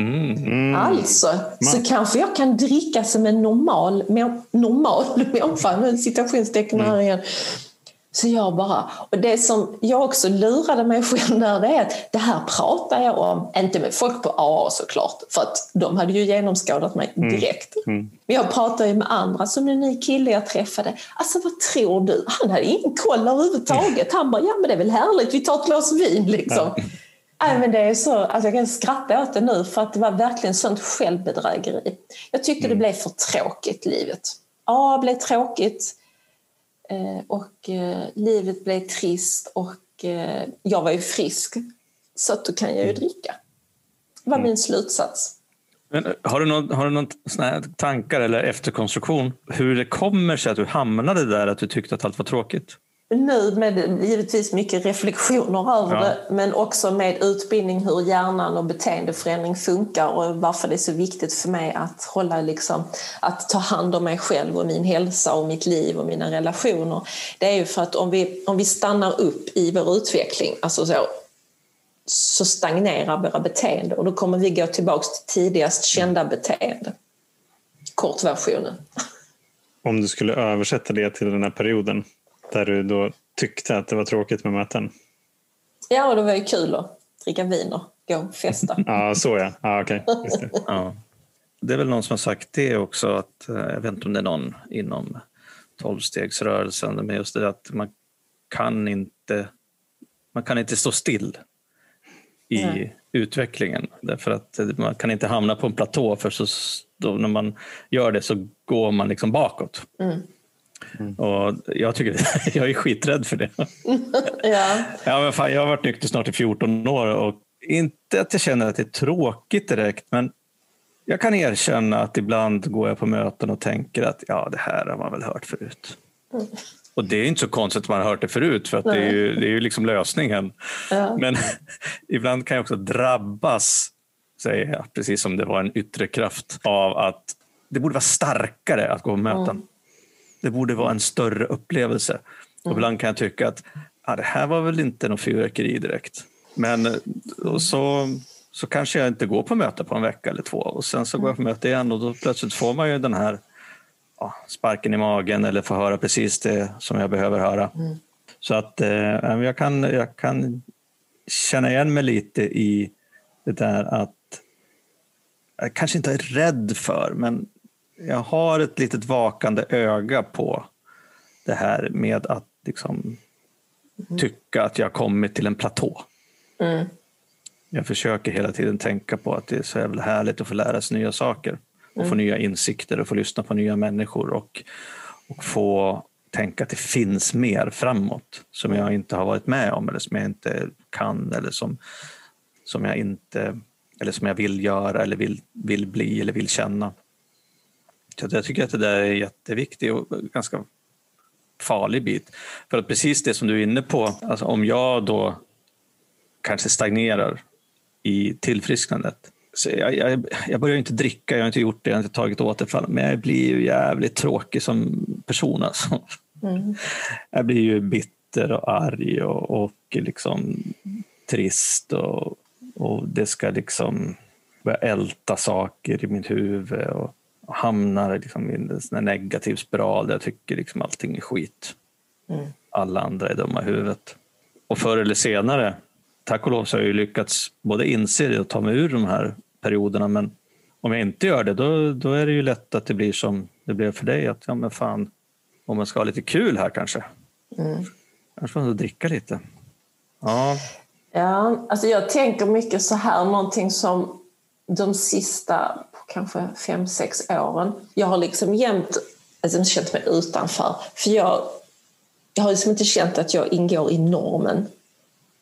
mm, mm. alltså så kanske jag kan dricka som en normal, normal människa, med citationstecken här igen, så jag bara, och det som jag också lurade mig själv där det är att det här pratar jag om, inte med folk på AA såklart, för att de hade ju genomskådat mig mm. direkt. Mm. Mm. Men jag pratade ju med andra, som en ny kille jag träffade. Alltså vad tror du? Han hade ingen koll överhuvudtaget. Han bara, ja men det är väl härligt, vi tar ett glas vin liksom. Ja. Nej, men det är så, alltså jag kan skratta åt det nu för att det var verkligen sånt självbedrägeri. Jag tyckte mm. det blev för tråkigt livet. Ja, det blev tråkigt. Eh, och eh, livet blev trist och eh, jag var ju frisk. Så att då kan jag ju mm. dricka. Det var mm. min slutsats. Men har du någon, har du någon tankar eller efterkonstruktion hur det kommer sig att du hamnade där, att du tyckte att allt var tråkigt? Nu med givetvis mycket reflektioner över ja. det men också med utbildning hur hjärnan och beteendeförändring funkar och varför det är så viktigt för mig att hålla liksom, att ta hand om mig själv och min hälsa och mitt liv och mina relationer. Det är ju för att om vi, om vi stannar upp i vår utveckling, alltså så, så stagnerar våra beteenden och då kommer vi gå tillbaks till tidigast kända beteende. Kortversionen. Om du skulle översätta det till den här perioden, där du då tyckte att det var tråkigt med möten? Ja, och det var ju kul att dricka vin och gå och festa. ja, så ja. ja, okay. det. ja. Det är väl någon som har sagt det också, att, eh, jag vet inte om det är någon inom tolvstegsrörelsen, men just det att man kan inte, man kan inte stå still i Nej. utvecklingen. Därför att man kan inte hamna på en platå för så då, när man gör det så går man liksom bakåt. Mm. Mm. Och jag, tycker, jag är skiträdd för det. ja. Ja, men fan, jag har varit nykter snart i 14 år och inte att jag känner att det är tråkigt direkt, men jag kan erkänna att ibland går jag på möten och tänker att ja, det här har man väl hört förut. Mm. Och det är inte så konstigt att man har hört det förut, för att det är ju, det är ju liksom lösningen. Ja. Men ibland kan jag också drabbas, säger jag, precis som det var en yttre kraft, av att det borde vara starkare att gå på möten. Mm. Det borde vara en större upplevelse. Mm. Och ibland kan jag tycka att ja, det här var väl inte någon fyrverkeri direkt. Men så, så kanske jag inte går på möte på en vecka eller två och sen så går jag på möte igen och då plötsligt får man ju den här ja, sparken i magen eller får höra precis det som jag behöver höra. Mm. Så att eh, jag, kan, jag kan känna igen mig lite i det där att jag kanske inte är rädd för, men jag har ett litet vakande öga på det här med att liksom mm. tycka att jag kommit till en platå. Mm. Jag försöker hela tiden tänka på att det är så jävla härligt att få lära sig nya saker och mm. få nya insikter och få lyssna på nya människor och, och få tänka att det finns mer framåt som jag inte har varit med om eller som jag inte kan eller som, som jag inte eller som jag vill göra eller vill, vill bli eller vill känna. Så jag tycker att det där är jätteviktigt och ganska farlig bit. För att precis det som du är inne på, alltså om jag då kanske stagnerar i tillfrisknandet. Så jag, jag, jag börjar inte dricka, jag har inte gjort det, jag har inte tagit återfall, men jag blir ju jävligt tråkig som person. Alltså. Mm. Jag blir ju bitter och arg och, och liksom trist och, och det ska liksom börja älta saker i mitt huvud. Och, och hamnar liksom i en sån negativ spiral där jag tycker liksom allting är skit. Mm. Alla andra är dumma i huvudet. Och förr eller senare, tack och lov, så har jag ju lyckats både inse det och ta mig ur de här perioderna. Men om jag inte gör det, då, då är det ju lätt att det blir som det blev för dig. Att ja, men fan, om man ska ha lite kul här kanske. Mm. Kanske man ska dricka lite. Ja. ja, alltså jag tänker mycket så här, någonting som de sista kanske fem, sex åren. Jag har liksom jämt alltså, känt mig utanför. För jag, jag har liksom inte känt att jag ingår i normen.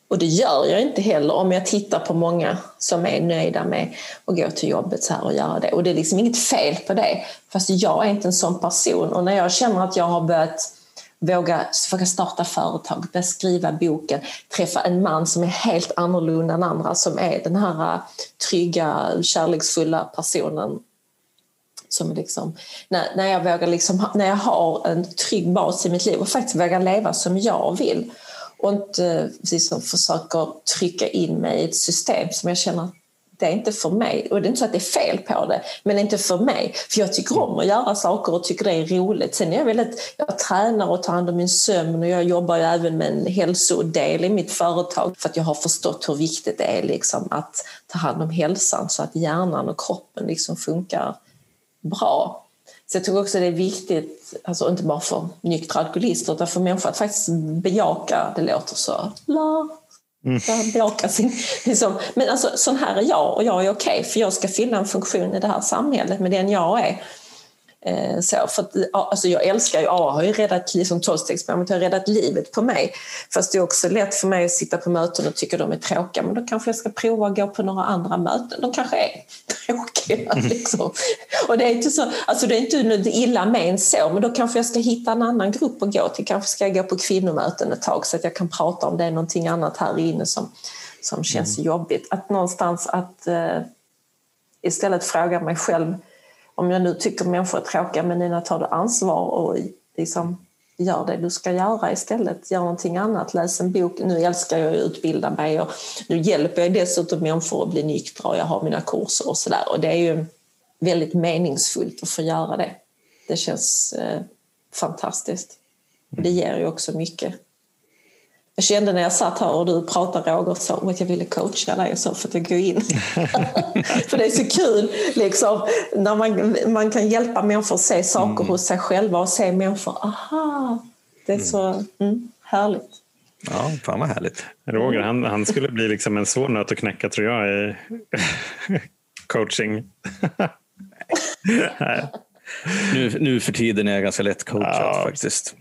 Och det gör jag inte heller om jag tittar på många som är nöjda med att gå till jobbet så här och göra det. Och det är liksom inget fel på det. Fast jag är inte en sån person. Och när jag känner att jag har börjat våga, våga starta företag, börja skriva boken, träffa en man som är helt annorlunda än andra, som är den här äh, trygga, kärleksfulla personen. Som liksom, när, när, jag vågar liksom, när jag har en trygg bas i mitt liv och faktiskt vågar leva som jag vill och inte liksom försöker trycka in mig i ett system som jag känner det är inte för mig. Och det är inte så att det är fel på det, men inte för mig. För jag tycker om att göra saker och tycker det är roligt. Sen är jag väldigt, jag tränar och tar hand om min sömn och jag jobbar ju även med en hälsodel i mitt företag för att jag har förstått hur viktigt det är liksom att ta hand om hälsan så att hjärnan och kroppen liksom funkar bra. Så jag tror också det är viktigt, alltså inte bara för nyktra alkoholister utan för människor att faktiskt bejaka, det låter så la, Mm. Bejaka sin, liksom. Men alltså, sån här är jag och jag är okej okay, för jag ska fylla en funktion i det här samhället med den jag är. Eh, så, för alltså jag älskar ju, AA har ju räddat, liksom tolvstegsprogrammet har räddat livet på mig. Fast det är också lätt för mig att sitta på möten och tycka de är tråkiga. Men då kanske jag ska prova att gå på några andra möten. De kanske är tråkiga. Liksom. och det är inte så, alltså det är inte illa men så, men då kanske jag ska hitta en annan grupp att gå till. Kanske ska jag gå på kvinnomöten ett tag så att jag kan prata om det är någonting annat här inne som, som känns mm. jobbigt. Att någonstans att uh, istället fråga mig själv om jag nu tycker människor är tråkiga, men Nina tar du ansvar och liksom gör det du ska göra istället. Gör någonting annat, läs en bok. Nu älskar jag att utbilda mig och nu hjälper jag dessutom människor att bli nyktra och jag har mina kurser och sådär. Och det är ju väldigt meningsfullt att få göra det. Det känns eh, fantastiskt. Det ger ju också mycket. Jag kände när jag satt här och du pratade Roger så att jag ville coacha dig så för att går in. för det är så kul liksom, när man, man kan hjälpa människor att se saker mm. hos sig själva och se människor, aha, det är mm. så mm, härligt. Ja, fan vad härligt. Roger, han, han skulle bli liksom en svår nöt att knäcka tror jag i coaching. nu, nu för tiden är jag ganska lätt coachad ja. faktiskt.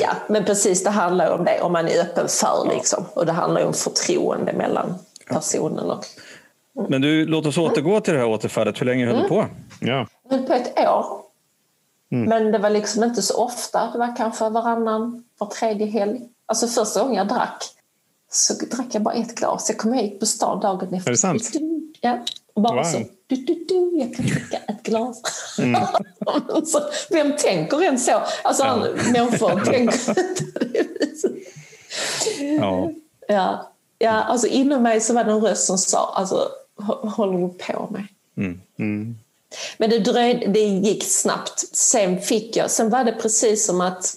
Ja, men precis det handlar om det, om man är öppen för liksom. Och det handlar om förtroende mellan personen och... Mm. Men du, låt oss återgå till det här återfallet. Hur länge höll mm. du på? Ja. Jag höll på ett år. Mm. Men det var liksom inte så ofta. Det var kanske varannan, var tredje helg. Alltså första gången jag drack så drack jag bara ett glas. Jag kom hit på stan dagen efter. Är det sant? Ja. Och bara wow. så, du, du, du, jag kan dricka ett glas. Mm. så, vem tänker en så? Alltså, ja. människor tänker ja. ja. Ja, alltså inom mig så var det en röst som sa, alltså, håller du på med? Mm. Mm. Men det, dröjde, det gick snabbt. Sen fick jag, sen var det precis som att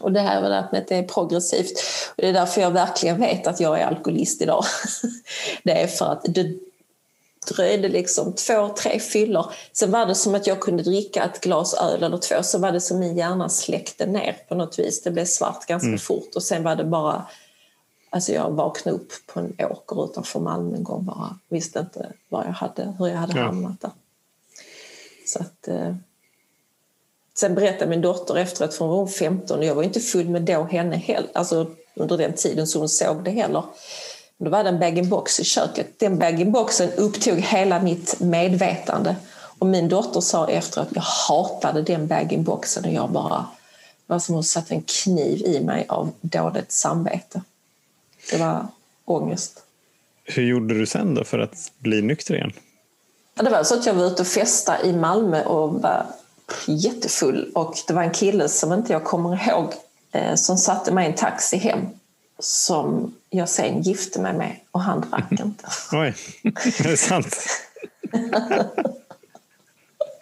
och det här det är progressivt. Och det är därför jag verkligen vet att jag är alkoholist idag. Det är för att det dröjde liksom två, tre fyllor. Sen var det som att jag kunde dricka ett glas öl eller två, så var det som min hjärna släckte ner på något vis. Det blev svart ganska mm. fort och sen var det bara Alltså jag vaknade upp på en åker utanför Malmö en gång bara. Visste inte var jag hade, hur jag hade ja. hamnat där. Så att, eh. Sen berättade min dotter efteråt, för hon var 15 och jag var inte full med då henne heller, alltså under den tiden så hon såg det heller. Då var det en bag-in-box i köket. Den bag-in-boxen upptog hela mitt medvetande. Och min dotter sa efteråt att jag hatade den bag-in-boxen och jag bara... Det var som hon satte en kniv i mig av dåligt samvete. Det var ångest. Hur gjorde du sen då för att bli nykter igen? Ja, det var så att jag var ute och festade i Malmö och var jättefull och det var en kille som inte jag kommer ihåg eh, som satte mig i en taxi hem som jag sen gifte mig med och han drack inte. Oj, är det sant?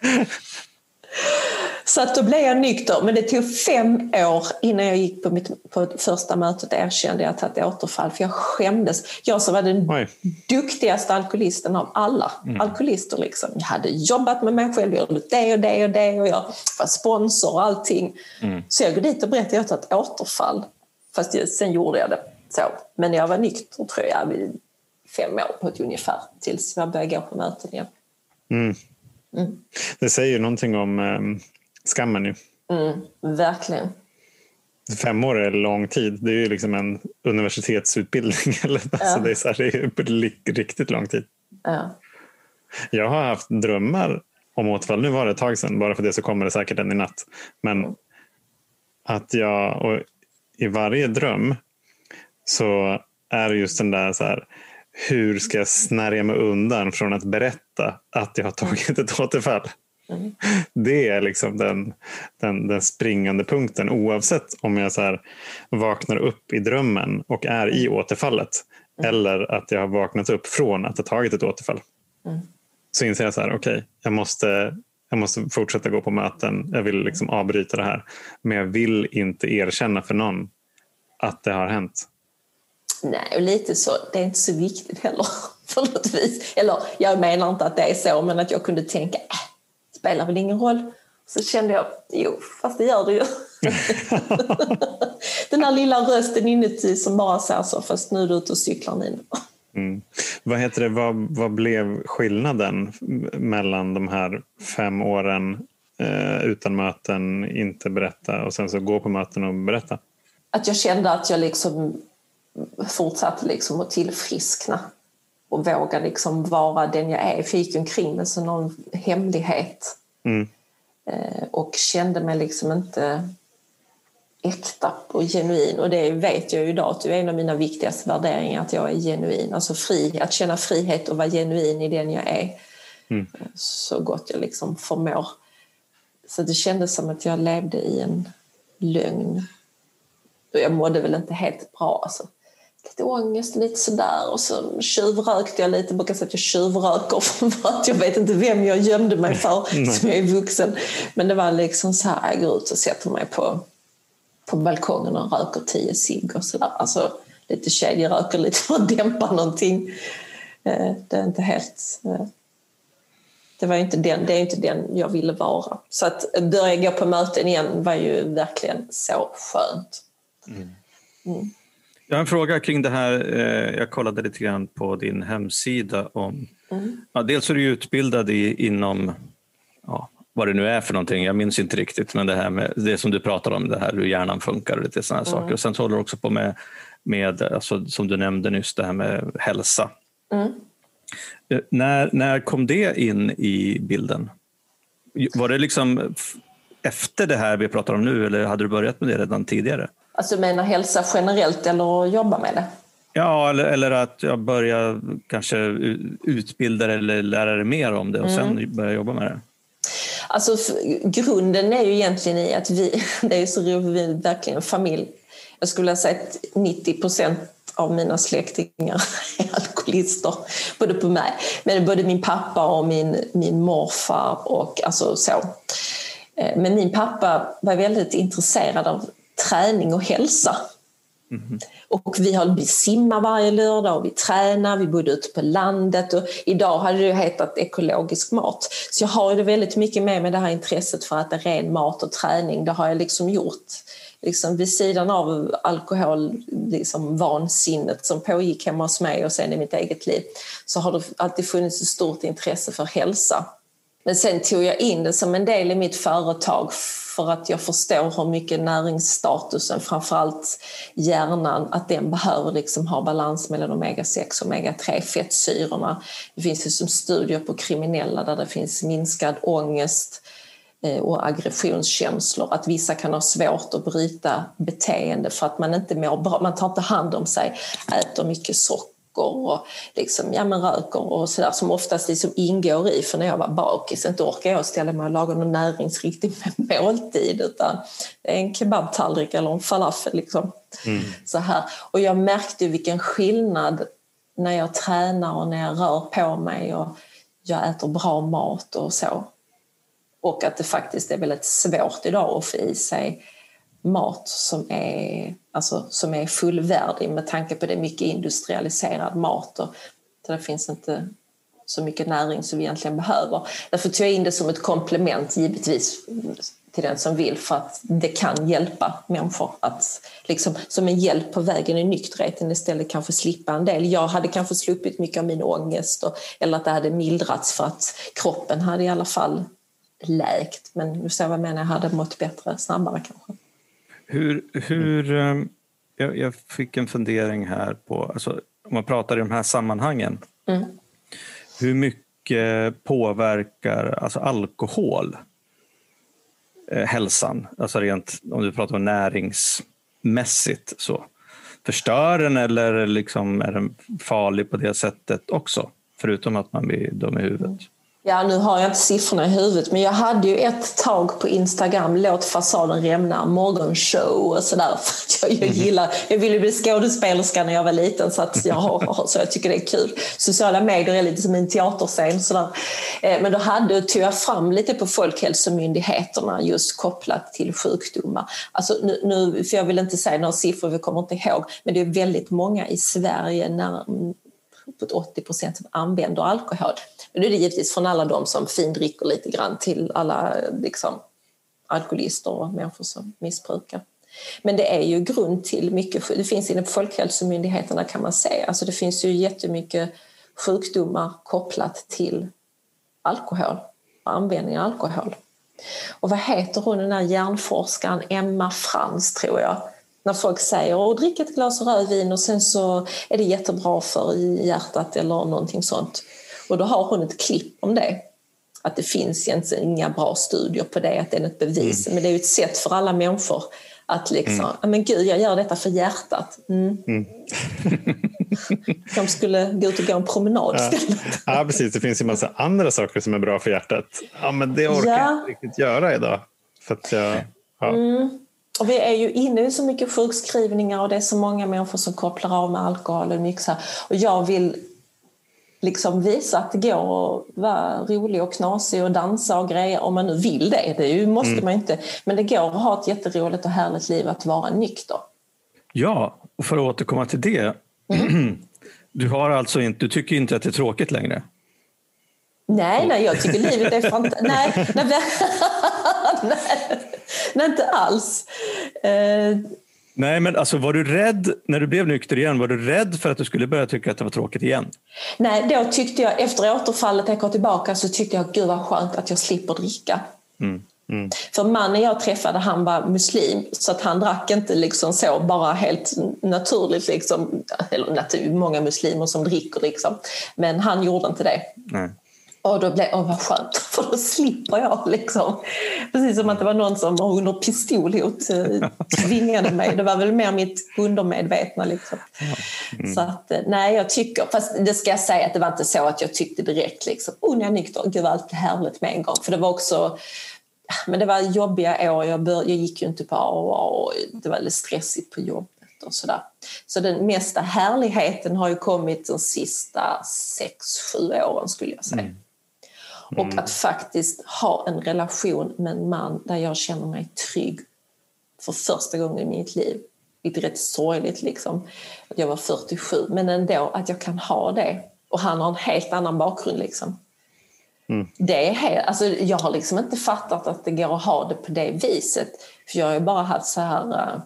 Så att då blev jag nykter, men det tog fem år innan jag gick på mitt på första mötet och erkände att jag tagit återfall, för jag skämdes. Jag som var den Oj. duktigaste alkoholisten av alla alkoholister. Liksom. Jag hade jobbat med mig själv, jag gjorde det och det och det och jag var sponsor och allting. Så jag går dit och berättar att jag har tagit återfall. Fast jag, sen gjorde jag det så. Men jag var nykter tror jag vid fem år på ett ungefär tills jag började gå på möten igen. Det säger ju någonting om um, skammen. Ju. Mm, verkligen. Fem år är lång tid. Det är ju liksom en universitetsutbildning. Eller? Alltså det är, så här, det är riktigt lång tid. Ja. Jag har haft drömmar om återfall. Nu var det ett tag sedan, bara för det så kommer det säkert en i natt. Men att jag, och i varje dröm så är det just den där så här, hur ska jag snärja mig undan från att berätta att jag har tagit ett återfall? Det är liksom den, den, den springande punkten oavsett om jag så här vaknar upp i drömmen och är i återfallet eller att jag har vaknat upp från att ha tagit ett återfall. Så inser jag så här, okej, jag, måste, jag måste fortsätta gå på möten. Jag vill liksom avbryta det här. Men jag vill inte erkänna för någon att det har hänt. Nej, och lite så. Det är inte så viktigt heller på något vis. Eller jag menar inte att det är så, men att jag kunde tänka, äh, spelar väl ingen roll. Så kände jag, jo, fast det gör det ju. Den här lilla rösten inuti som bara säger så, fast nu är du ute och cyklar Nina. Mm. Vad, heter det, vad, vad blev skillnaden mellan de här fem åren eh, utan möten, inte berätta och sen så gå på möten och berätta? Att jag kände att jag liksom fortsatte liksom att tillfriskna och våga liksom vara den jag är. Gick omkring med så någon hemlighet Mm. eh, och kände mig liksom inte äkta och genuin. Och det vet jag ju idag att det är en av mina viktigaste värderingar, att jag är genuin. Alltså fri, att känna frihet och vara genuin i den jag är. Mm. Så gott jag liksom förmår. Så det kändes som att jag levde i en lögn. Och jag mådde väl inte helt bra. Alltså. Lite ångest, lite sådär. Och så tjuvrökte jag lite. Jag brukar säga att jag tjuvröker för att jag vet inte vem jag gömde mig för som jag är vuxen. Men det var liksom så här, jag går ut och sätter mig på, på balkongen och röker tio cigg och sådär. Alltså lite kedjeröker lite för att dämpa någonting. Eh, Det är inte helt... eh, Det, var inte den, det är inte den jag ville vara. Så att börja gå på möten igen var ju verkligen så skönt. Jag har en fråga kring det här. eh, Jag kollade lite grann på din hemsida. om ja, Dels är du utbildad i, inom ja, vad det nu är för någonting. Jag minns inte riktigt, men det här med det som du pratar om, det här hur hjärnan funkar och lite sådana saker. Och sen så håller du också på med, med alltså, som du nämnde nyss, det här med hälsa. Mm. Eh, När, när kom det in i bilden? Var det liksom efter det här vi pratar om nu eller hade du börjat med det redan tidigare? Alltså menar hälsa generellt eller att jobba med det? Ja, eller, eller att jag börjar kanske utbilda eller lära dig mer om det och sen börja jobba med det. Alltså grunden är ju egentligen i att vi, det är så roligt, vi är verkligen en familj. Jag skulle säga att 90 procent av mina släktingar är alkoholister, både på mig, men både min pappa och min, min morfar och alltså så. Eh, Men min pappa var väldigt intresserad av träning och hälsa. Och vi, har, vi simmar varje lördag och vi tränar, vi bodde ute på landet och idag hade det hetat ekologisk mat. Så jag har det väldigt mycket med mig det här intresset för att det är ren mat och träning. Det har jag liksom gjort liksom vid sidan av alkohol, liksom vansinnet som pågick hemma hos mig och sen i mitt eget liv så har det alltid funnits ett stort intresse för hälsa. Men sen tog jag in det som en del i mitt företag för att jag förstår hur mycket näringsstatusen, framförallt hjärnan, att den behöver liksom ha balans mellan omega-6 och omega-3 fettsyrorna. Det finns ju som studier på kriminella där det finns minskad ångest eh, och aggressionskänslor. Att vissa kan ha svårt att bryta beteende för att man inte mår bra, man tar inte hand om sig, äter mycket socker och liksom, ja, men röker och sådär som oftast liksom ingår i, för när jag var bakis inte orkar jag ställa mig och laga någon näringsriktig måltid utan en kebabtallrik eller en falafel. Liksom. Så här. Och jag märkte vilken skillnad när jag tränar och när jag rör på mig och jag äter bra mat och så. Och att det faktiskt är väldigt svårt idag att få i sig mat som är, alltså, som är fullvärdig med tanke på det mycket industrialiserad mat. Och det finns inte så mycket näring som vi egentligen behöver. Därför tog jag in det som ett komplement givetvis till den som vill för att det kan hjälpa människor att liksom, som en hjälp på vägen i nykterheten istället kanske slippa en del. Jag hade kanske sluppit mycket av min ångest och, eller att det hade mildrats för att kroppen hade i alla fall läkt. Men du ser vad jag menar, jag hade mått bättre snabbare kanske. Hur, hur, ehm, jag, jag fick en fundering här på, alltså, om man pratar i de här sammanhangen. Mm. Hur mycket påverkar alltså alkohol eh, hälsan? Alltså rent om du pratar om näringsmässigt. Så. Förstör den eller liksom är den farlig på det sättet också? Förutom att man blir dum i huvudet. Ja, nu har jag inte siffrorna i huvudet, men jag hade ju ett tag på Instagram, låt fasaden rämna, morgonshow och sådär. Jag, jag, mhm. gillar, jag ville bli skådespelerska när jag var liten så, att jag, har, så jag tycker det är kul. Sociala medier är lite som en teaterscen. Sådär. Eh, men då hade, tog jag fram lite på Folkhälsomyndigheterna just kopplat till sjukdomar. Alltså nu, nu, för jag vill inte säga några siffror, vi kommer inte ihåg, men det är väldigt många i Sverige när uppåt 80 procent som använder alkohol. Men nu är det givetvis från alla de som findricker lite grann till alla liksom, alkoholister och människor som missbrukar. Men det är ju grund till mycket, det finns inom Folkhälsomyndigheterna kan man säga, alltså det finns ju jättemycket sjukdomar kopplat till alkohol och användning av alkohol. Och vad heter hon den där hjärnforskaren, Emma Frans tror jag, när folk säger att drick ett glas rödvin och sen så är det jättebra för hjärtat eller någonting sånt. Och då har hon ett klipp om det. Att det finns egentligen inga bra studier på det, att det är ett bevis. Mm. Men det är ju ett sätt för alla människor att liksom, mm. men gud jag gör detta för hjärtat. Mm. Mm. De skulle gå ut och gå en promenad ja. istället. Ja precis, det finns ju massa andra saker som är bra för hjärtat. Ja men det orkar ja. jag inte riktigt göra idag. För att jag, ja. Mm. Och vi är ju inne i så mycket sjukskrivningar och det är så många människor som kopplar av med alkohol och mycket så här. Och jag vill liksom visa att det går att vara rolig och knasig och dansa och grejer om man nu vill det. Det måste mm. man inte. Men det går att ha ett jätteroligt och härligt liv att vara nykter. Ja, och för att återkomma till det. Mm. Du, har alltså inte, du tycker inte att det är tråkigt längre? Nej, nej, jag tycker livet är fantastiskt. nej, nej, nej, nej, inte alls. Nej, men alltså var du rädd när du blev nykter igen? Var du rädd för att du skulle börja tycka att det var tråkigt igen? Nej, då tyckte jag efter återfallet när jag kom tillbaka så tyckte jag gud vad skönt att jag slipper dricka. Mm. Mm. För mannen jag träffade han var muslim så att han drack inte liksom så bara helt naturligt. Liksom, eller natur, många muslimer som dricker liksom. Men han gjorde inte det. Nej. Och då blev åh vad skönt, för då slipper jag. Liksom. Precis som att det var någon som under pistolhot eh, tvingade mig. Det var väl mer mitt undermedvetna. Liksom. Mm. Så att, eh, nej, jag tycker, fast det ska jag säga att det var inte så att jag tyckte direkt liksom, oh, när jag är nykter, gud vad allt härligt med en gång. För det var också men det var jobbiga år. Jag, bör, jag gick ju inte på AOA och det var lite stressigt på jobbet och sådär. Så den mesta härligheten har ju kommit de sista sex, sju åren skulle jag säga. Mm. Mm. Och att faktiskt ha en relation med en man där jag känner mig trygg för första gången i mitt liv. Vilket är rätt sorgligt liksom, att jag var 47, men ändå att jag kan ha det. Och han har en helt annan bakgrund liksom. Mm. Det är helt, alltså, jag har liksom inte fattat att det går att ha det på det viset. För jag har ju bara haft så här uh,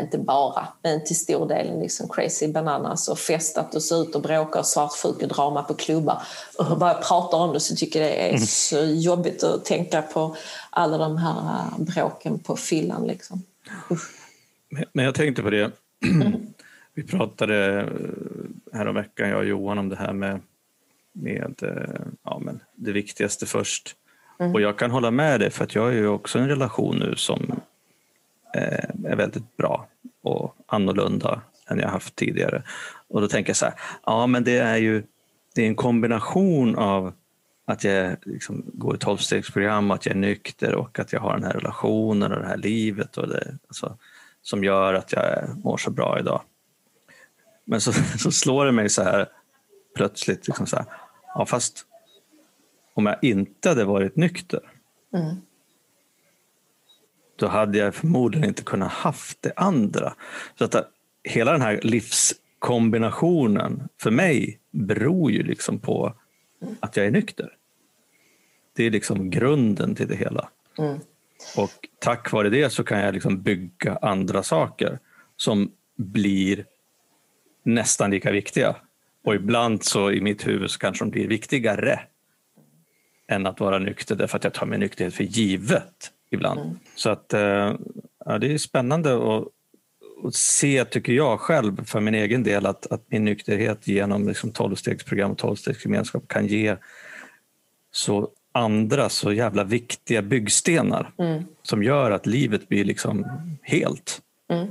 inte bara, men till stor del liksom crazy bananas och festat och ut och bråka och svartsjukedrama på klubbar. Och bara jag pratar om det så tycker jag det är mm. så jobbigt att tänka på alla de här äh, bråken på fyllan. Liksom. Men jag tänkte på det, mm. vi pratade här om veckan, jag och Johan, om det här med, med äh, ja, men det viktigaste först. Mm. Och jag kan hålla med dig för att jag är ju också i en relation nu som Eh, är väldigt bra och annorlunda än jag haft tidigare. Och då tänker jag så här, ja men det är ju det är en kombination av att jag liksom går i tolvstegsprogram, att jag är nykter och att jag har den här relationen och det här livet och det, alltså, som gör att jag mår så bra idag. Men så, så slår det mig så här plötsligt, liksom så här, ja, fast om jag inte hade varit nykter Mm. Då hade jag förmodligen inte kunnat haft det andra. Så att hela den här livskombinationen för mig beror ju liksom på att jag är nykter. Det är liksom grunden till det hela. Mm. Och tack vare det så kan jag liksom bygga andra saker som blir nästan lika viktiga. Och ibland så i mitt huvud så kanske de blir viktigare än att vara nykter därför att jag tar min nykterhet för givet ibland. Mm. Så att eh, ja, det är spännande att, att se, tycker jag själv, för min egen del att, att min nykterhet genom liksom 12-stegsprogram och 12-stegsgemenskap kan ge så andra så jävla viktiga byggstenar Mm. som gör att livet blir liksom helt. Mm.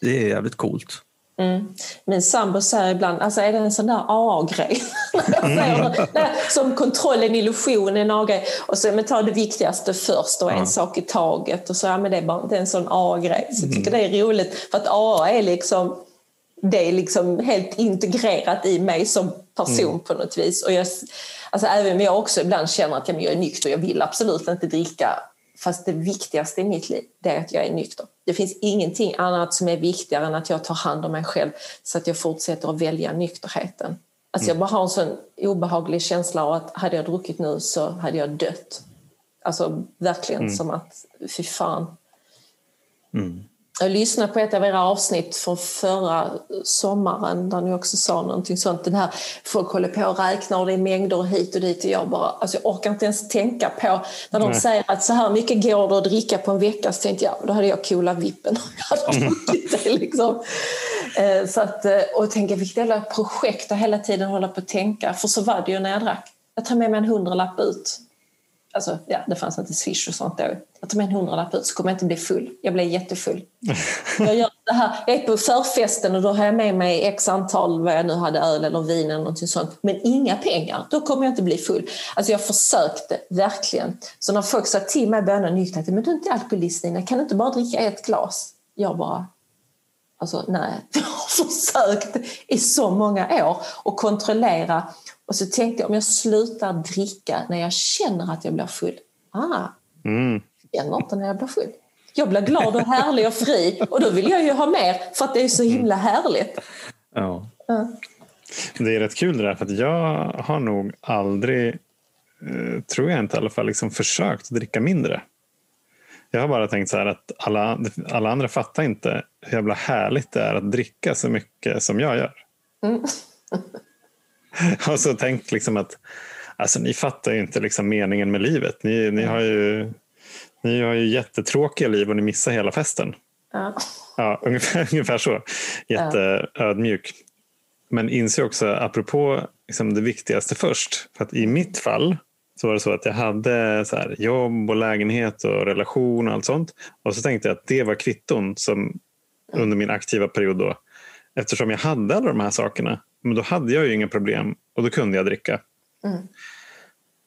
Det är jävligt coolt. Mm. Min sambo säger ibland, alltså är det en sån där AA-grej? Som kontrollen, illusionen, en AA-grej. Och så, men ta det viktigaste först och en Ja. sak i taget. Och så, ja, men det, är bara, det är en sån AA-grej. Så jag tycker det är roligt, för att AA är liksom det är liksom helt integrerat i mig som person på något vis. Och jag, alltså även om jag också ibland känner att jag är nykter, jag vill absolut inte dricka. Fast det viktigaste i mitt liv det är att jag är nykter. Det finns ingenting annat som är viktigare än att jag tar hand om mig själv så att jag fortsätter att välja nykterheten. Alltså jag bara har en sån obehaglig känsla av att hade jag druckit nu så hade jag dött. Alltså verkligen som att, fy fan. Jag lyssnade på ett av era avsnitt från förra sommaren där ni också sa någonting sånt. Den här, folk håller på och räknar och det är mängder och hit och dit och jag bara, alltså jag orkar inte ens tänka på när de Nej. säger att så här mycket går det att dricka på en vecka så tänkte jag, då hade jag coolat vippen. Det liksom. Eh, Så att, eh, och tänka vilket jävla projekt att hela tiden hålla på att tänka, för så var det ju när jag drack. Jag tar med mig en hundralapp ut Alltså, ja, det fanns inte Swish och sånt då. Jag tar med en hundralapp ut så kommer jag inte bli full. Jag blir jättefull. jag, gör det här. jag är på förfesten och då har jag med mig x antal, vad jag nu hade, öl eller vin eller någonting sånt. Men inga pengar. Då kommer jag inte bli full. Alltså jag försökte verkligen. Så när folk sa till mig i början av nykterheten, men du är inte alkoholist Nina, kan du inte bara dricka ett glas? Jag bara, Alltså nej, jag har försökt i så många år att kontrollera. Och så tänkte jag om jag slutar dricka när jag känner att jag blir full. Ah, Mm. jag känner inte när jag blir full. Jag blir glad och härlig och fri och då vill jag ju ha mer för att det är så himla härligt. Ja. Ja. Det är rätt kul det där för att jag har nog aldrig, eh, tror jag inte i alla fall, liksom försökt dricka mindre. Jag har bara tänkt så här att alla, alla andra fattar inte hur jävla härligt det är att dricka så mycket som jag gör. Mm. och så tänkt liksom att alltså, ni fattar ju inte liksom meningen med livet. Ni, ni, har ju, ni har ju jättetråkiga liv och ni missar hela festen. Ja. Ja, ungefär, ungefär så. Jätteödmjuk. Men inser också, apropå liksom det viktigaste först, för att i mitt fall så var det så att jag hade så här, jobb och lägenhet och relation och allt sånt. Och så tänkte jag att det var kvitton som under min aktiva period då. Eftersom jag hade alla de här sakerna, men då hade jag ju inga problem och då kunde jag dricka. Mm.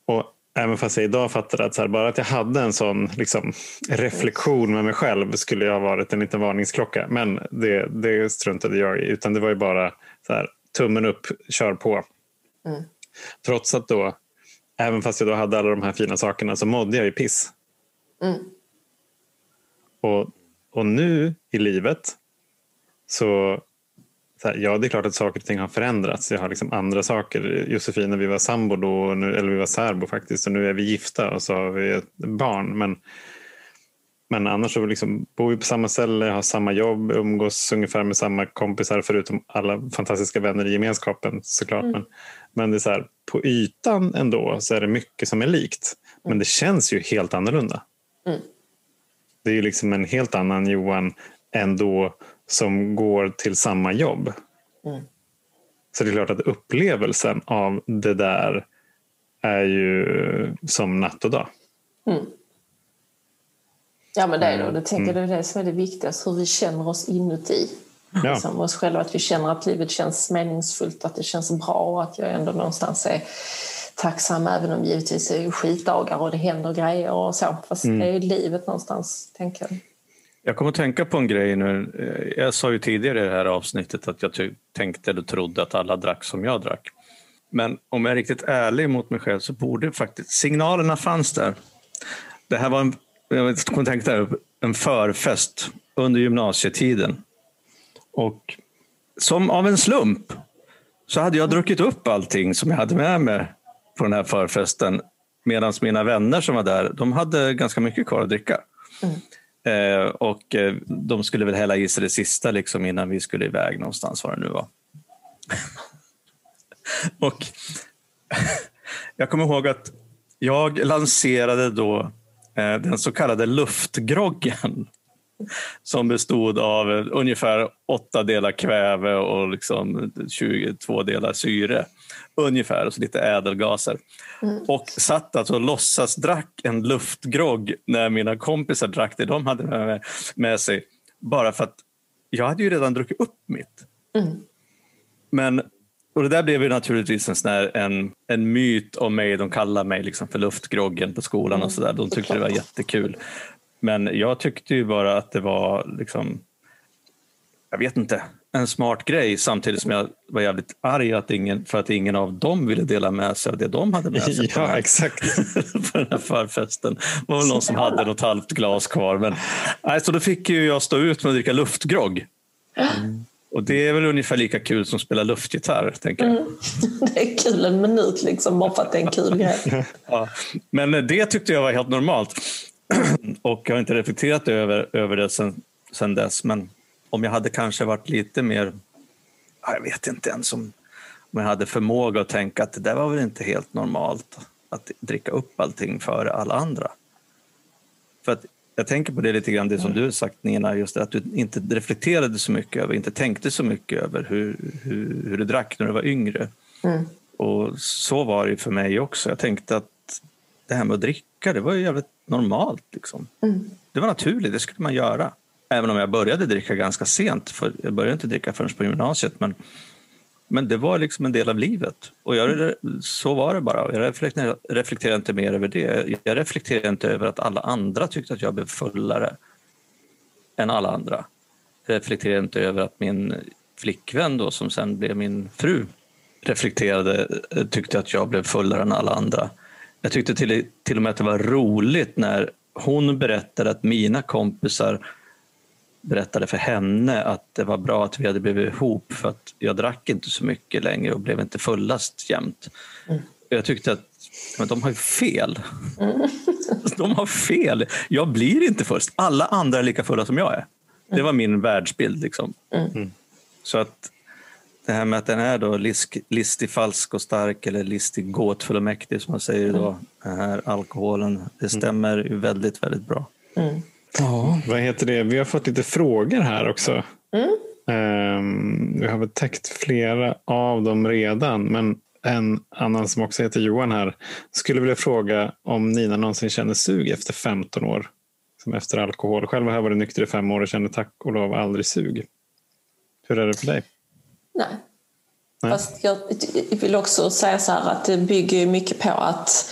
Och även fast jag idag fattar att så här, bara att jag hade en sån liksom, reflektion med mig själv skulle jag ha varit en liten varningsklocka. Men det, det struntade jag i. Utan det var ju bara så här, tummen upp, kör på. Mm. Trots att då, även fast jag då hade alla de här fina sakerna så mådde jag ju piss. Mm. Och, och nu i livet så här, ja det är klart att saker och ting har förändrats. Jag har liksom andra saker. Josefin när vi var sambo då, nu, eller vi var särbo faktiskt och nu är vi gifta och så har vi ett barn. Men, men annars så liksom, bor vi på samma ställe, har samma jobb, umgås ungefär med samma kompisar förutom alla fantastiska vänner i gemenskapen såklart. Men, men det är så här, på ytan ändå så är det mycket som är likt. Men det känns ju helt annorlunda. Mm. Det är ju liksom en helt annan Johan ändå som går till samma jobb. Mm. Så det är klart att upplevelsen av det där är ju som natt och dag. Mm. Ja men det är det. Och Mm. det tänker jag det är det som är det viktigaste, hur vi känner oss inuti. Ja. Liksom oss själva, att vi känner att livet känns meningsfullt, att det känns bra och att jag ändå någonstans är tacksam även om givetvis är det skitdagar och det händer grejer och så. Fast Mm. det är ju livet någonstans, tänker jag. Jag kommer att tänka på en grej nu. Eh, jag sa ju tidigare i det här avsnittet att jag tänkte eller trodde att alla drack som jag drack. Men om jag är riktigt ärlig mot mig själv så borde faktiskt signalerna fanns där. Det här var en, jag kommer tänka där, en förfest under gymnasietiden. Och som av en slump så hade jag druckit upp allting som jag hade med mig på den här förfesten. Medan mina vänner som var där, de hade ganska mycket kvar att dricka. Mm. Eh, och eh, de skulle väl hälla i sig det sista liksom, innan vi skulle iväg någonstans, var det nu var. och jag kommer ihåg att jag lanserade då eh, den så kallade luftgroggen som bestod av ungefär åtta delar kväve och liksom 22 delar syre. Ungefär, och så lite ädelgaser. Mm. Och satt alltså och låtsas drack en luftgrogg när mina kompisar drack det de hade med, med sig. Bara för att jag hade ju redan druckit upp mitt. Mm. Men och det där blev ju naturligtvis en, sån här, en, en myt om mig. De kallade mig liksom för luftgroggen på skolan och mm. så där. De tyckte det var jättekul. Men jag tyckte ju bara att det var liksom, jag vet inte, en smart grej samtidigt som jag var jävligt arg att ingen, för att ingen av dem ville dela med sig av det de hade med sig. Ja, exakt. för den här förfesten. Det var väl någon som hade något halvt glas kvar. Men, nej, så då fick ju jag stå ut med att dricka luftgrogg. Mm. Och det är väl ungefär lika kul som att spela luftgitarr, tänker jag. Mm. Det är kul en minut liksom, bara för att det är en kul grej. ja. Men det tyckte jag var helt normalt. och jag har inte reflekterat över, över det sen, sen dess. Men om jag hade kanske varit lite mer, jag vet inte ens om, om jag hade förmåga att tänka att det där var väl inte helt normalt att dricka upp allting före alla andra. För att jag tänker på det lite grann, det som du har sagt Nina, just det, att du inte reflekterade så mycket över, inte tänkte så mycket över hur, hur, hur du drack när du var yngre. Mm. Och så var det för mig också. Jag tänkte att det här med att dricka, det var ju jävligt normalt. Liksom. Mm. Det var naturligt, det skulle man göra. Även om jag började dricka ganska sent, för jag började inte dricka förrän på gymnasiet. Men, men det var liksom en del av livet. Och jag, så var det bara. Jag reflekterade, reflekterade inte mer över det. Jag reflekterade inte över att alla andra tyckte att jag blev fullare än alla andra. Jag reflekterade inte över att min flickvän, då, som sen blev min fru, reflekterade, tyckte att jag blev fullare än alla andra. Jag tyckte till, till och med att det var roligt när hon berättade att mina kompisar berättade för henne att det var bra att vi hade blivit ihop för att jag drack inte så mycket längre och blev inte fullast jämt. Mm. Jag tyckte att men de har ju fel. Mm. De har fel. Jag blir inte först. Alla andra är lika fulla som jag är. Det var min världsbild. Liksom. Mm. Så att det här med att den är då list, listig, falsk och stark eller listig, gåtfull och mäktig som man säger då, mm. den här alkoholen, det mm. stämmer ju väldigt, väldigt bra. Mm. Ja, vad heter det? Vi har fått lite frågor här också. Mm. Um, vi har väl täckt flera av dem redan, men en annan som också heter Johan här skulle vilja fråga om Nina någonsin känner sug efter 15 år som efter alkohol. Själv har jag varit nykter i fem år och känner tack och lov aldrig sug. Hur är det för dig? Nej. Nej. Fast jag vill också säga så här att det bygger mycket på att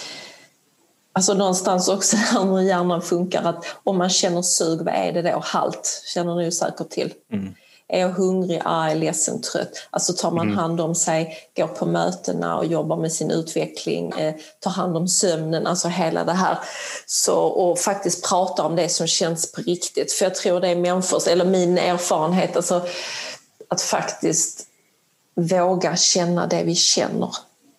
Alltså någonstans också hur hjärnan funkar att om man känner sug, vad är det då? Halt känner ni säkert till. Mm. Är jag hungrig, arg, ledsen, trött? Alltså tar man mm. hand om sig, går på mötena och jobbar med sin utveckling, eh, tar hand om sömnen, alltså hela det här. Så, och faktiskt prata om det som känns på riktigt. För jag tror det är människors, eller min erfarenhet, alltså att faktiskt våga känna det vi känner.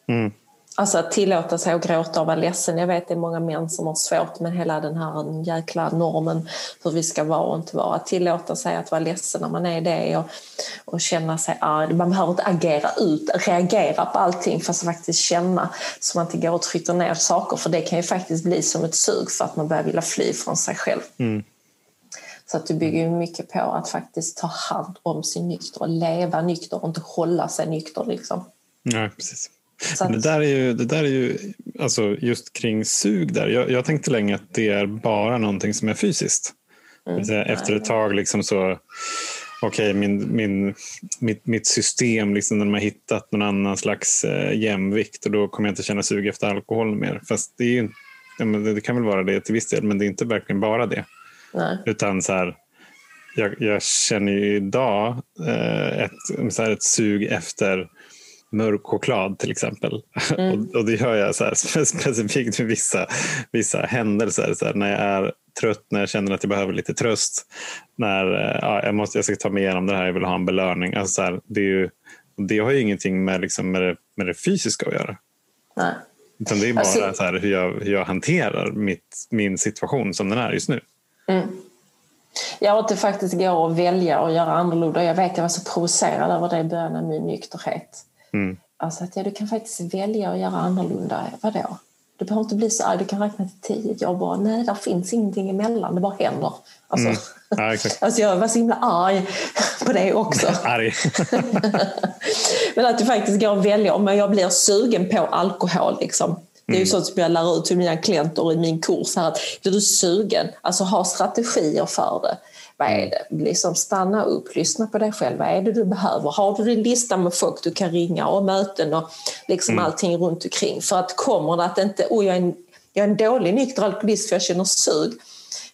Mm. Alltså att tillåta sig att gråta och vara ledsen. Jag vet det är många män som har svårt med hela den här jäkla normen hur vi ska vara och inte vara. Att tillåta sig att vara ledsen när man är det och, och känna sig arg. Man behöver inte agera ut, reagera på allting fast faktiskt känna så man inte går och trycker ner saker för det kan ju faktiskt bli som ett sug för att man börjar vilja fly från sig själv. Mm. Så att det bygger mycket på att faktiskt ta hand om sin nykter och leva nykter och inte hålla sig nykter. Liksom. Ja, precis. Att... Det där är ju, det där är ju alltså just kring sug där. Jag, jag tänkte länge att det är bara någonting som är fysiskt. Mm. Efter ett tag liksom så okej, okay, min, min, mitt, mitt system, liksom, när de har hittat någon annan slags eh, jämvikt och då kommer jag inte känna sug efter alkohol mer. Fast det, ju, det kan väl vara det till viss del, men det är inte verkligen bara det. Nej. Utan så här, jag, jag känner ju idag eh, ett, så här, ett sug efter mörk choklad till exempel. Mm. och, och det gör jag så här, specifikt med vissa, vissa händelser. Så här, när jag är trött, när jag känner att jag behöver lite tröst. När eh, ja, jag, måste, jag ska ta mig igenom det här, jag vill ha en belöning. Alltså så här, det, är ju, det har ju ingenting med, liksom, med, det, med det fysiska att göra. Nej. Utan det är bara alltså, så här, hur, jag, hur jag hanterar mitt, min situation som den är just nu. Mm. Jag att det faktiskt går att välja och göra annorlunda. Jag vet jag var så provocerad över det i början av min nykterhet. Mm. Alltså att ja, du kan faktiskt välja att göra annorlunda. Vadå? Du behöver inte bli så arg, du kan räkna till tio. Jag bara, nej, där finns ingenting emellan, det bara händer. Alltså, mm. ja, alltså jag var så himla arg på det också. arg. Men att du faktiskt går och väljer, om jag blir sugen på alkohol, liksom, det är ju mm. sånt som jag lär ut till mina klienter i min kurs. Här, att blir du sugen, alltså ha strategier för det. Vad är det? Liksom stanna upp, lyssna på dig själv. Vad är det du behöver? Har du din lista med folk du kan ringa och möten och liksom mm. allting runt omkring? För att kommer det att inte, oh, jag, är en, jag är en dålig nykter alkoholist för jag känner sug.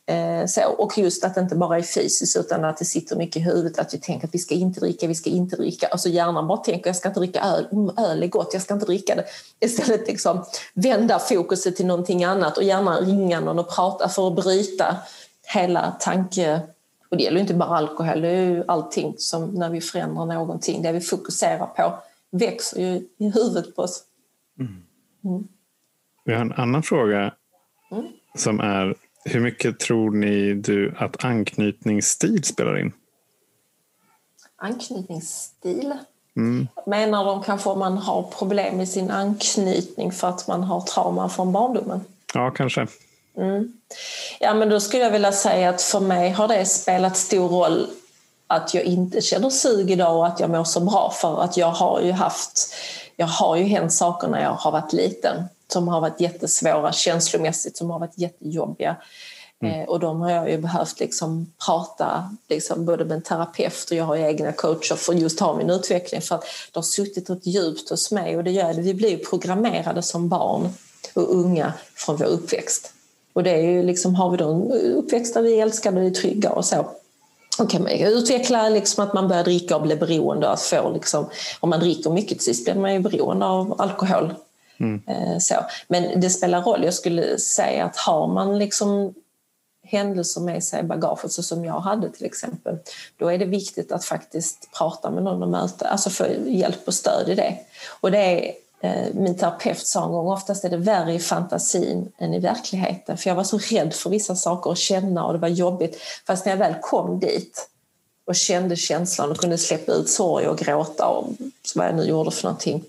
Eh, så, och just att det inte bara är fysiskt utan att det sitter mycket i huvudet att vi tänker att vi ska inte dricka, vi ska inte dricka. Alltså hjärnan bara tänker jag ska inte dricka öl, mm, öl är gott, jag ska inte dricka det. Istället liksom vända fokuset till någonting annat och gärna ringa någon och prata för att bryta hela tanke och det gäller inte bara alkohol, det är ju allting som när vi förändrar någonting, det vi fokuserar på växer ju i huvudet på oss. Mm. Mm. Vi har en annan fråga mm. som är hur mycket tror ni du att anknytningsstil spelar in? Anknytningsstil? Mm. Menar de kanske om man har problem med sin anknytning för att man har trauma från barndomen? Ja, kanske. Mm. Ja, men då skulle jag vilja säga att för mig har det spelat stor roll att jag inte känner sug idag och att jag mår så bra för att jag har ju haft, jag har ju hänt saker när jag har varit liten som har varit jättesvåra känslomässigt, som har varit jättejobbiga. Mm. Eh, och de har jag ju behövt liksom prata liksom både med en terapeut och jag har egna coacher för just ha min utveckling för att det har suttit rätt djupt hos mig och det gör det. Vi blir programmerade som barn och unga från vår uppväxt. Och det är ju liksom, har vi då en uppväxt där vi älskar och är trygga och så och kan man utveckla liksom att man börjar dricka och bli beroende. Att få liksom, om man dricker mycket till sist blir man ju beroende av alkohol. Mm. Eh, så. Men det spelar roll. Jag skulle säga att har man liksom händelser med sig i bagaget, så som jag hade till exempel, då är det viktigt att faktiskt prata med någon och möta, alltså få hjälp och stöd i det. Och det är Eh, min terapeut sa en gång, oftast är det värre i fantasin än i verkligheten. För jag var så rädd för vissa saker att känna och det var jobbigt. Fast när jag väl kom dit och kände känslan och kunde släppa ut sorg och gråta och vad jag nu gjorde för någonting.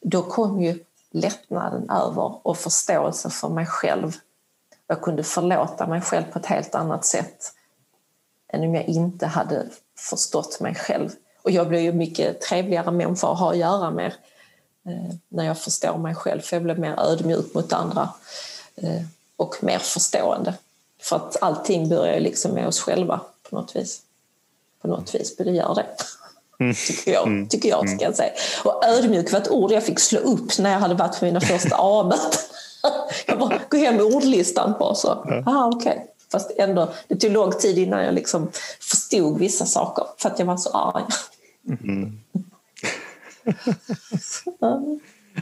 Då kom ju lättnaden över och förståelsen för mig själv. Jag kunde förlåta mig själv på ett helt annat sätt än om jag inte hade förstått mig själv. Och jag blev ju mycket trevligare människa att ha att göra med när jag förstår mig själv, för jag blir mer ödmjuk mot andra eh, och mer förstående. För att allting börjar liksom med oss själva på något vis. På något vis, det gör det. Mm. Tycker jag, mm. tycker jag ska jag säga. Och ödmjuk var ett ord jag fick slå upp när jag hade varit på mina första A-möten. jag bara gå hem med ordlistan bara så. Ah, okay. Fast ändå, det tog lång tid innan jag liksom förstod vissa saker för att jag var så arg. Mm.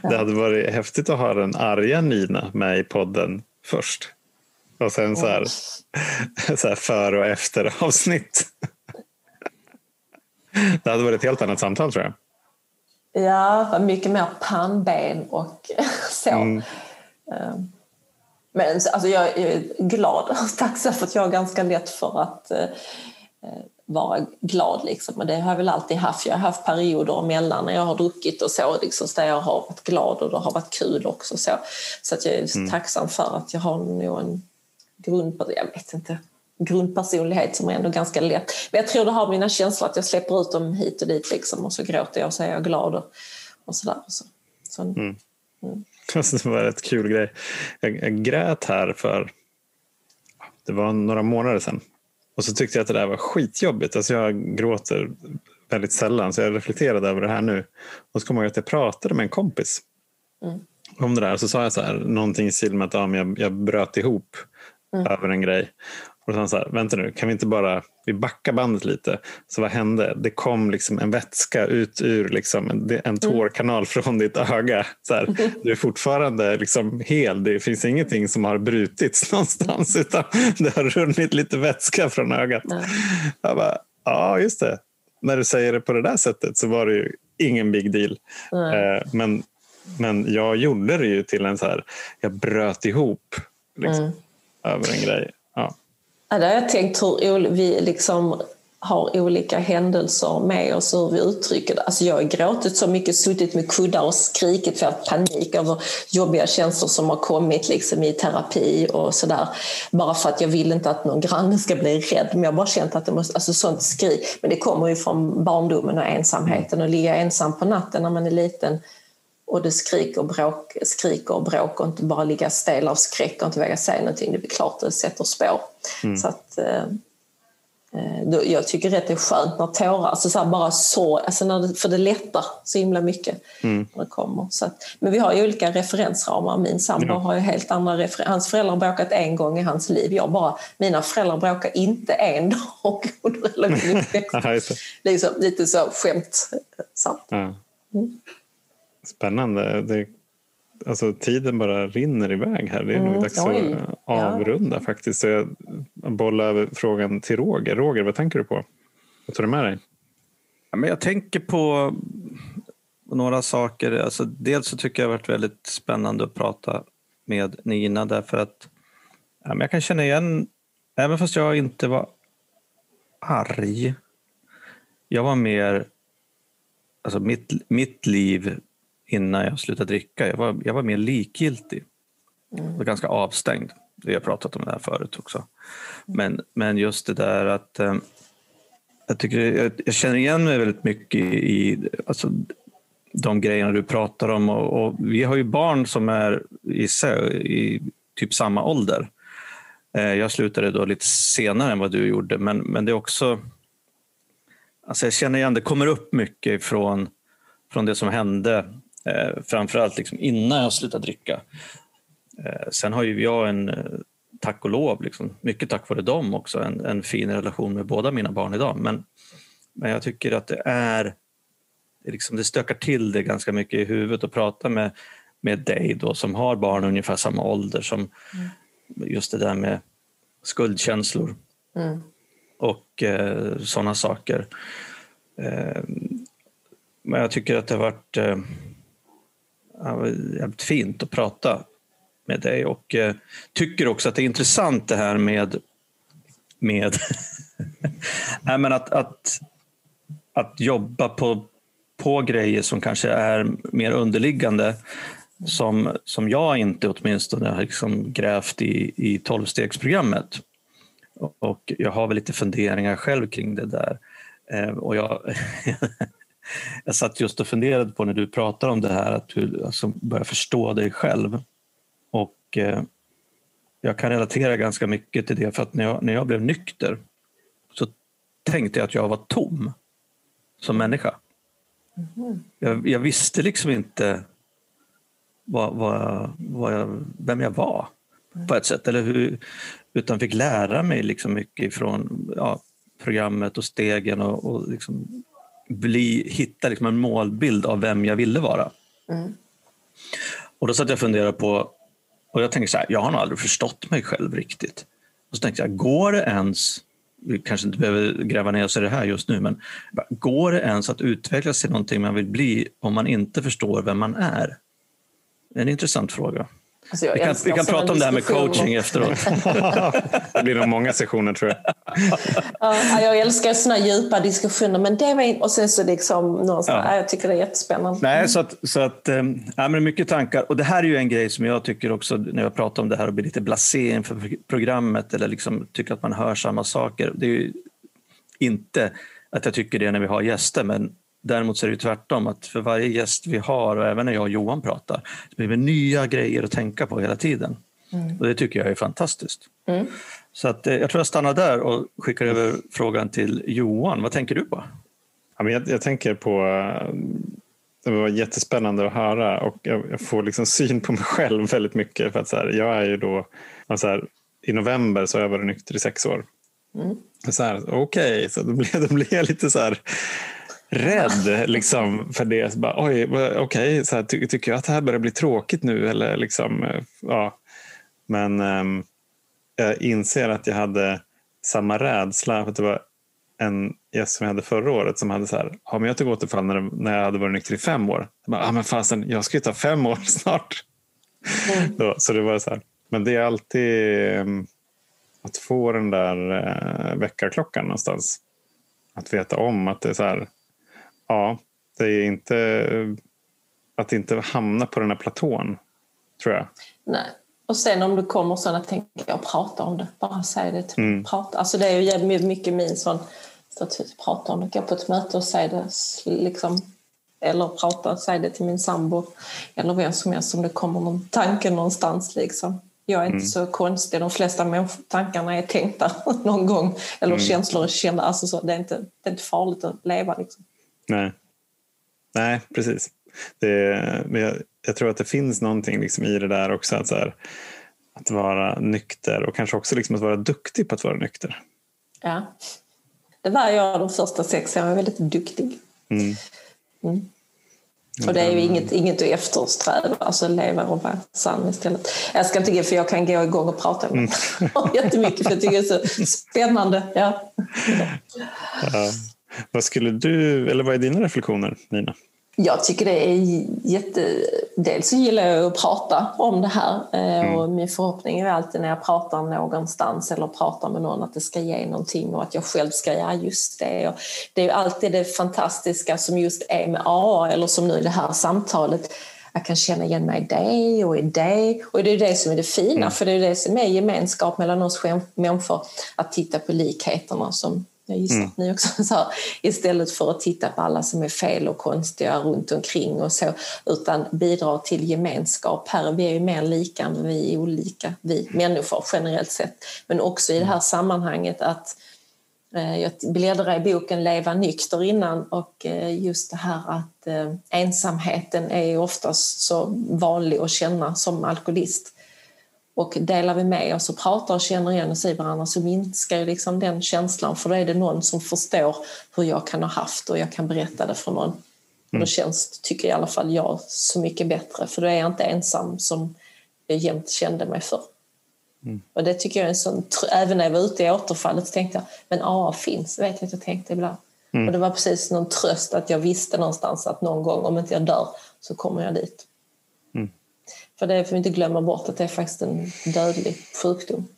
Det hade varit häftigt att ha den arga Nina med i podden först. Och sen så här, så här före och efter avsnitt. Det hade varit ett helt annat samtal tror jag. Ja, mycket mer pannben och så. Mm. Ehm, men alltså, jag är glad och tacksam för att jag har ganska lätt för att eh, vara glad. Liksom. Och det har jag väl alltid haft. Jag har haft perioder emellan när jag har druckit och så, liksom, där jag har varit glad och det har varit kul också. Så, så att jag är mm. tacksam för att jag har nog en grund, jag vet inte, grundpersonlighet som är ändå ganska lätt. Men jag tror det har mina känslor att jag släpper ut dem hit och dit liksom, och så gråter jag och så är jag glad och, och sådär. Så, så, mm. Mm. Det var ett kul grej. Jag, jag grät här för det var några månader sedan och så tyckte jag att det där var skitjobbigt. Alltså jag gråter väldigt sällan så jag reflekterade över det här nu. Och så kom jag att jag pratade med en kompis mm. om det där. Så sa jag så här, någonting i stil med att ja, jag, jag bröt ihop mm. över en grej. Och så, så här, vänta nu, kan vi inte bara vi backar bandet lite? Så vad hände? Det kom liksom en vätska ut ur liksom en, en mm. tårkanal från ditt öga. Så här, du är fortfarande liksom hel. Det finns ingenting som har brutits någonstans utan det har runnit lite vätska från ögat. Mm. Jag bara, ja, just det. När du säger det på det där sättet så var det ju ingen big deal. Mm. men, men jag gjorde det ju till en så här, jag bröt ihop liksom, mm. över en grej. Ja. Ja, där har jag tänkt hur vi liksom har olika händelser med oss hur vi uttrycker det. Alltså jag har gråtit så mycket, suttit med kuddar och skrikit för att panik över jobbiga känslor som har kommit liksom i terapi och sådär. Bara för att jag vill inte att någon granne ska bli rädd. Men jag har bara känt att det måste, alltså sånt skrik, men det kommer ju från barndomen och ensamheten Att ligga ensam på natten när man är liten och det skriker, bråk, skriker och bråk och inte bara ligga stel av skräck och inte våga säga någonting. Det är klart det sätter spår. Mm. Så att, eh, eh jag tycker att det är skönt när tårar, alltså så bara så, alltså när det, för det lättar så himla mycket mm. när det kommer. Så att, men vi har ju olika referensramar. Min sambo ja. har ju helt andra refer Hans föräldrar har bråkat en gång i hans liv. Jag bara, mina föräldrar bråkar inte en dag under hela min uppväxt. liksom, lite så skämtsamt. Ja. Mm. Spännande. Det, alltså, tiden bara rinner iväg här. Det är mm, nog dags oj. att avrunda ja. faktiskt. Så jag bollar över frågan till Roger. Roger, vad tänker du på? Vad tar du med dig? Ja, men jag tänker på några saker. Alltså, dels så tycker jag det har varit väldigt spännande att prata med Nina därför att ja, men jag kan känna igen, även fast jag inte var arg. Jag var mer, alltså mitt, mitt liv innan jag slutade dricka. Jag var, jag var mer likgiltig. Jag var ganska avstängd. Vi har pratat om det här förut också. Men, men just det där att eh, jag, tycker, jag, jag, känner igen mig väldigt mycket i, i alltså, de grejerna du pratar om. Och, och, vi har ju barn som är i, i typ samma ålder. Eh, jag slutade då lite senare än vad du gjorde, men, men det är också... Alltså jag känner igen, det kommer upp mycket från, från det som hände Eh, framförallt liksom innan jag slutade dricka. Eh, sen har ju jag en, eh, tack och lov, liksom, mycket tack vare dem också, en, en fin relation med båda mina barn idag. Men, men jag tycker att det är, det, liksom, det stökar till det ganska mycket i huvudet att prata med, med dig då, som har barn ungefär samma ålder som mm. just det där med skuldkänslor mm. och eh, sådana saker. Eh, men jag tycker att det har varit eh, det var jävligt fint att prata med dig och eh, tycker också att det är intressant det här med, med Nej, men att, att, att jobba på, på grejer som kanske är mer underliggande som, som jag inte åtminstone har liksom grävt i, i tolvstegsprogrammet. Och jag har väl lite funderingar själv kring det där. Eh, och jag, jag satt just och funderade på när du pratar om det här, att du alltså börjar förstå dig själv. Och eh, jag kan relatera ganska mycket till det, för att när jag, när jag blev nykter så tänkte jag att jag var tom som människa. Mm. Jag, jag, visste liksom inte vad, vad, vad jag, vem jag var på ett sätt, eller hur, utan fick lära mig liksom mycket från ja, programmet och stegen och, och liksom bli, hitta liksom en målbild av vem jag ville vara. Mm. Och då satt jag och funderade på, och jag tänkte så här, jag har nog aldrig förstått mig själv riktigt. Och så tänkte jag, går det ens, vi kanske inte behöver gräva ner oss i det här just nu, men går det ens att utvecklas till någonting man vill bli om man inte förstår vem man är en intressant fråga. Alltså vi kan, vi kan prata om det här med coaching efteråt. det blir nog många sessioner tror jag. ja, jag älskar sådana djupa diskussioner. Men det var. Och sen så liksom, någon ja. jag tycker det är jättespännande. Nej, så att, så att, äh, men mycket tankar. Och det här är ju en grej som jag tycker också när jag pratar om det här och blir lite blasé inför programmet eller liksom tycker att man hör samma saker. Det är ju inte att jag tycker det när vi har gäster, men Däremot så är det tvärtom, att för varje gäst vi har och även när jag och Johan pratar, det blir nya grejer att tänka på hela tiden. Mm. Och det tycker jag är fantastiskt. Mm. Så att, eh, jag tror jag stannar där och skickar över frågan till Johan. Vad tänker du på? Ja, men jag, jag tänker på eh, det var jättespännande att höra och jag, får liksom syn på mig själv väldigt mycket. För att så här, jag är ju då så här, i november så har jag varit nykter i sex år. Mm. Så här, okej, okay. så då blev, då blev jag lite så här rädd liksom, för det. Bara, Oj, okej, okay. så här, ty tycker jag att det här börjar bli tråkigt nu? Eller liksom, eh, ja. Men um, jag inser att jag hade samma rädsla. För att det var en gäst som jag hade förra året som hade så här, ja, men jag tog återfall när, när jag hade varit nykter i fem år. Jag bara, ah, men fasen, jag ska ju ta fem år snart. Mm. Så, så, det var så här. Men det är alltid um, att få den där uh, väckarklockan någonstans. Att veta om att det är så här, ja, det är inte att inte hamna på den här platån, tror jag. Nej. Och sen om du kommer sådana tänker jag prata om det. Bara säg det. Mm. Prata. Alltså det är ju mycket min sån status. Prata om det. Gå på ett möte och säg det. Liksom. Eller prata, säg det till min sambo. Eller vem som helst om det kommer någon tanke någonstans. Liksom. Jag är mm. inte så konstig. De flesta tankarna är tänkta någon gång. Eller mm. känslor är kända. Alltså så, det, är inte, det är inte farligt att leva. Liksom. Nej. Nej, precis. Det, men jag, jag, tror att det finns någonting liksom i det där också. Att, här, att vara nykter och kanske också liksom att vara duktig på att vara nykter. Ja, det var jag de första sex åren. Jag var väldigt duktig. Mm. Mm. Och det är ju inget, inget att eftersträva, alltså leva och vara sann istället. Jag ska inte för jag kan gå igång och prata om det mm. jättemycket för jag tycker det är så spännande. Ja. ja. Vad skulle du, eller vad är dina reflektioner Nina? Jag tycker det är jätte... Dels så gillar jag att prata om det här eh, mm. och min förhoppning är alltid när jag pratar någonstans eller pratar med någon att det ska ge någonting och att jag själv ska göra just det. Och det är alltid det fantastiska som just är med AA eller som nu i det här samtalet jag kan känna igen mig i det och i det. Och det är det som är det fina, mm. för det är det som är gemenskap mellan oss människor. Att titta på likheterna som jag gissar mm. att ni också sa, istället för att titta på alla som är fel och konstiga runt omkring och så, utan bidra till gemenskap. Här vi är ju mer lika än vi är olika, vi människor generellt sett. Men också i det här sammanhanget att eh, jag bläddrade i boken Leva nykter innan och eh, just det här att eh, ensamheten är oftast så vanlig att känna som alkoholist. Och delar vi med oss och pratar och känner igen oss i varandra så minskar ju liksom den känslan för då är det någon som förstår hur jag kan ha haft och jag kan berätta det för någon. Mm. Då känns, tycker i alla fall jag, så mycket bättre för då är jag inte ensam som jag jämt kände mig för. Mm. Och det tycker jag är en sån, även när jag var ute i återfallet så tänkte jag, men AA finns, vet jag att jag tänkte ibland. Mm. Och det var precis någon tröst att jag visste någonstans att någon gång, om inte jag dör, så kommer jag dit. För det får vi inte glömma bort att det är faktiskt en dödlig sjukdom.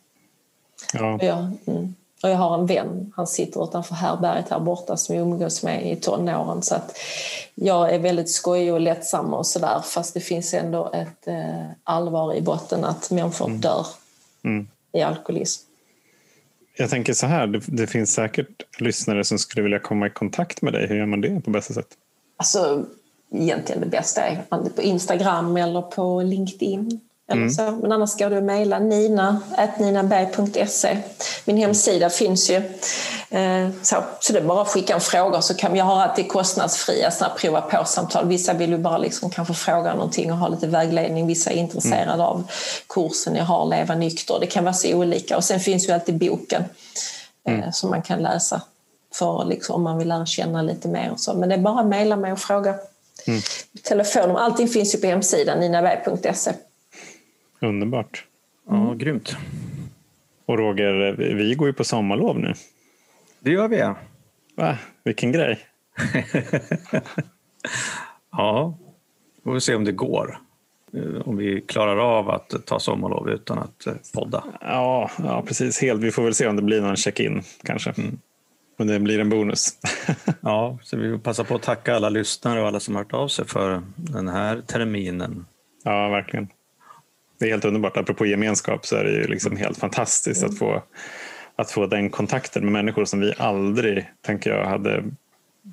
Ja. Och, jag, mm, och jag har en vän, han sitter utanför härberget här borta som jag umgås med i tonåren. Så att jag är väldigt skojig och lättsam och sådär fast det finns ändå ett eh, allvar i botten att människor mm. dör mm. i alkoholism. Jag tänker så här, det, det, finns säkert lyssnare som skulle vilja komma i kontakt med dig. Hur gör man det på bästa sätt? Alltså, egentligen det bästa är på Instagram eller på LinkedIn. Eller mm. så. Men annars ska du mejla nina.ninaberg.se. Min hemsida finns ju. Eh, så, så det är bara att skicka en fråga så kan jag har alltid kostnadsfria prova på-samtal. Vissa vill ju bara liksom kanske fråga någonting och ha lite vägledning. Vissa är intresserade mm. av kursen jag har, Leva nykter. Det kan vara så olika. Och sen finns ju alltid boken eh, mm. som man kan läsa för liksom, om man vill lära känna lite mer. Och så. Men det är bara att mejla mig och fråga. Mm. Telefonnummer, allting finns ju på hemsidan ninaberg.se. Underbart. Ja, mm. grymt. Och Roger, vi går ju på sommarlov nu. Det gör vi ja. Va? Vilken grej. ja, vi får se om det går. Eh, om vi klarar av att ta sommarlov utan att eh, podda. Ja, ja precis. Helt. Vi får väl se om det blir någon check-in kanske. Mm. Men det blir en bonus. ja, så vi vill passa på att tacka alla lyssnare och alla som har hört av sig för den här terminen. Ja, verkligen. Det är helt underbart. Apropå gemenskap så är det ju liksom helt fantastiskt att få, att få den kontakten med människor som vi aldrig, tänker jag, hade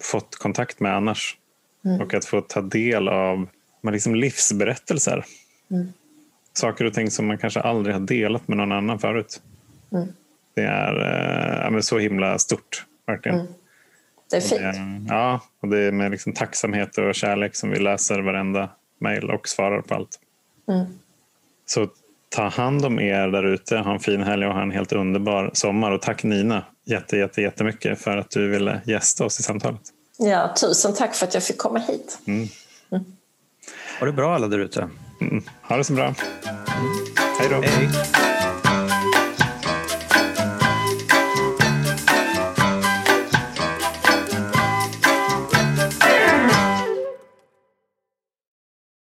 fått kontakt med annars. Mm. Och att få ta del av liksom livsberättelser. Mm. Saker och ting som man kanske aldrig har delat med någon annan förut. Mm. Det är eh, så himla stort verkligen. Mm. Det är fint. Det, ja, och det är med liksom tacksamhet och kärlek som vi läser varenda mejl och svarar på allt. Mm. Så ta hand om er där ute. Ha en fin helg och ha en helt underbar sommar. Och tack Nina jätte, jätte, jättemycket för att du ville gästa oss i samtalet. Ja, tusen tack för att jag fick komma hit. Mm. Mm. Ha det bra alla där ute. Mm. Ha det så bra. Hej då. Hej.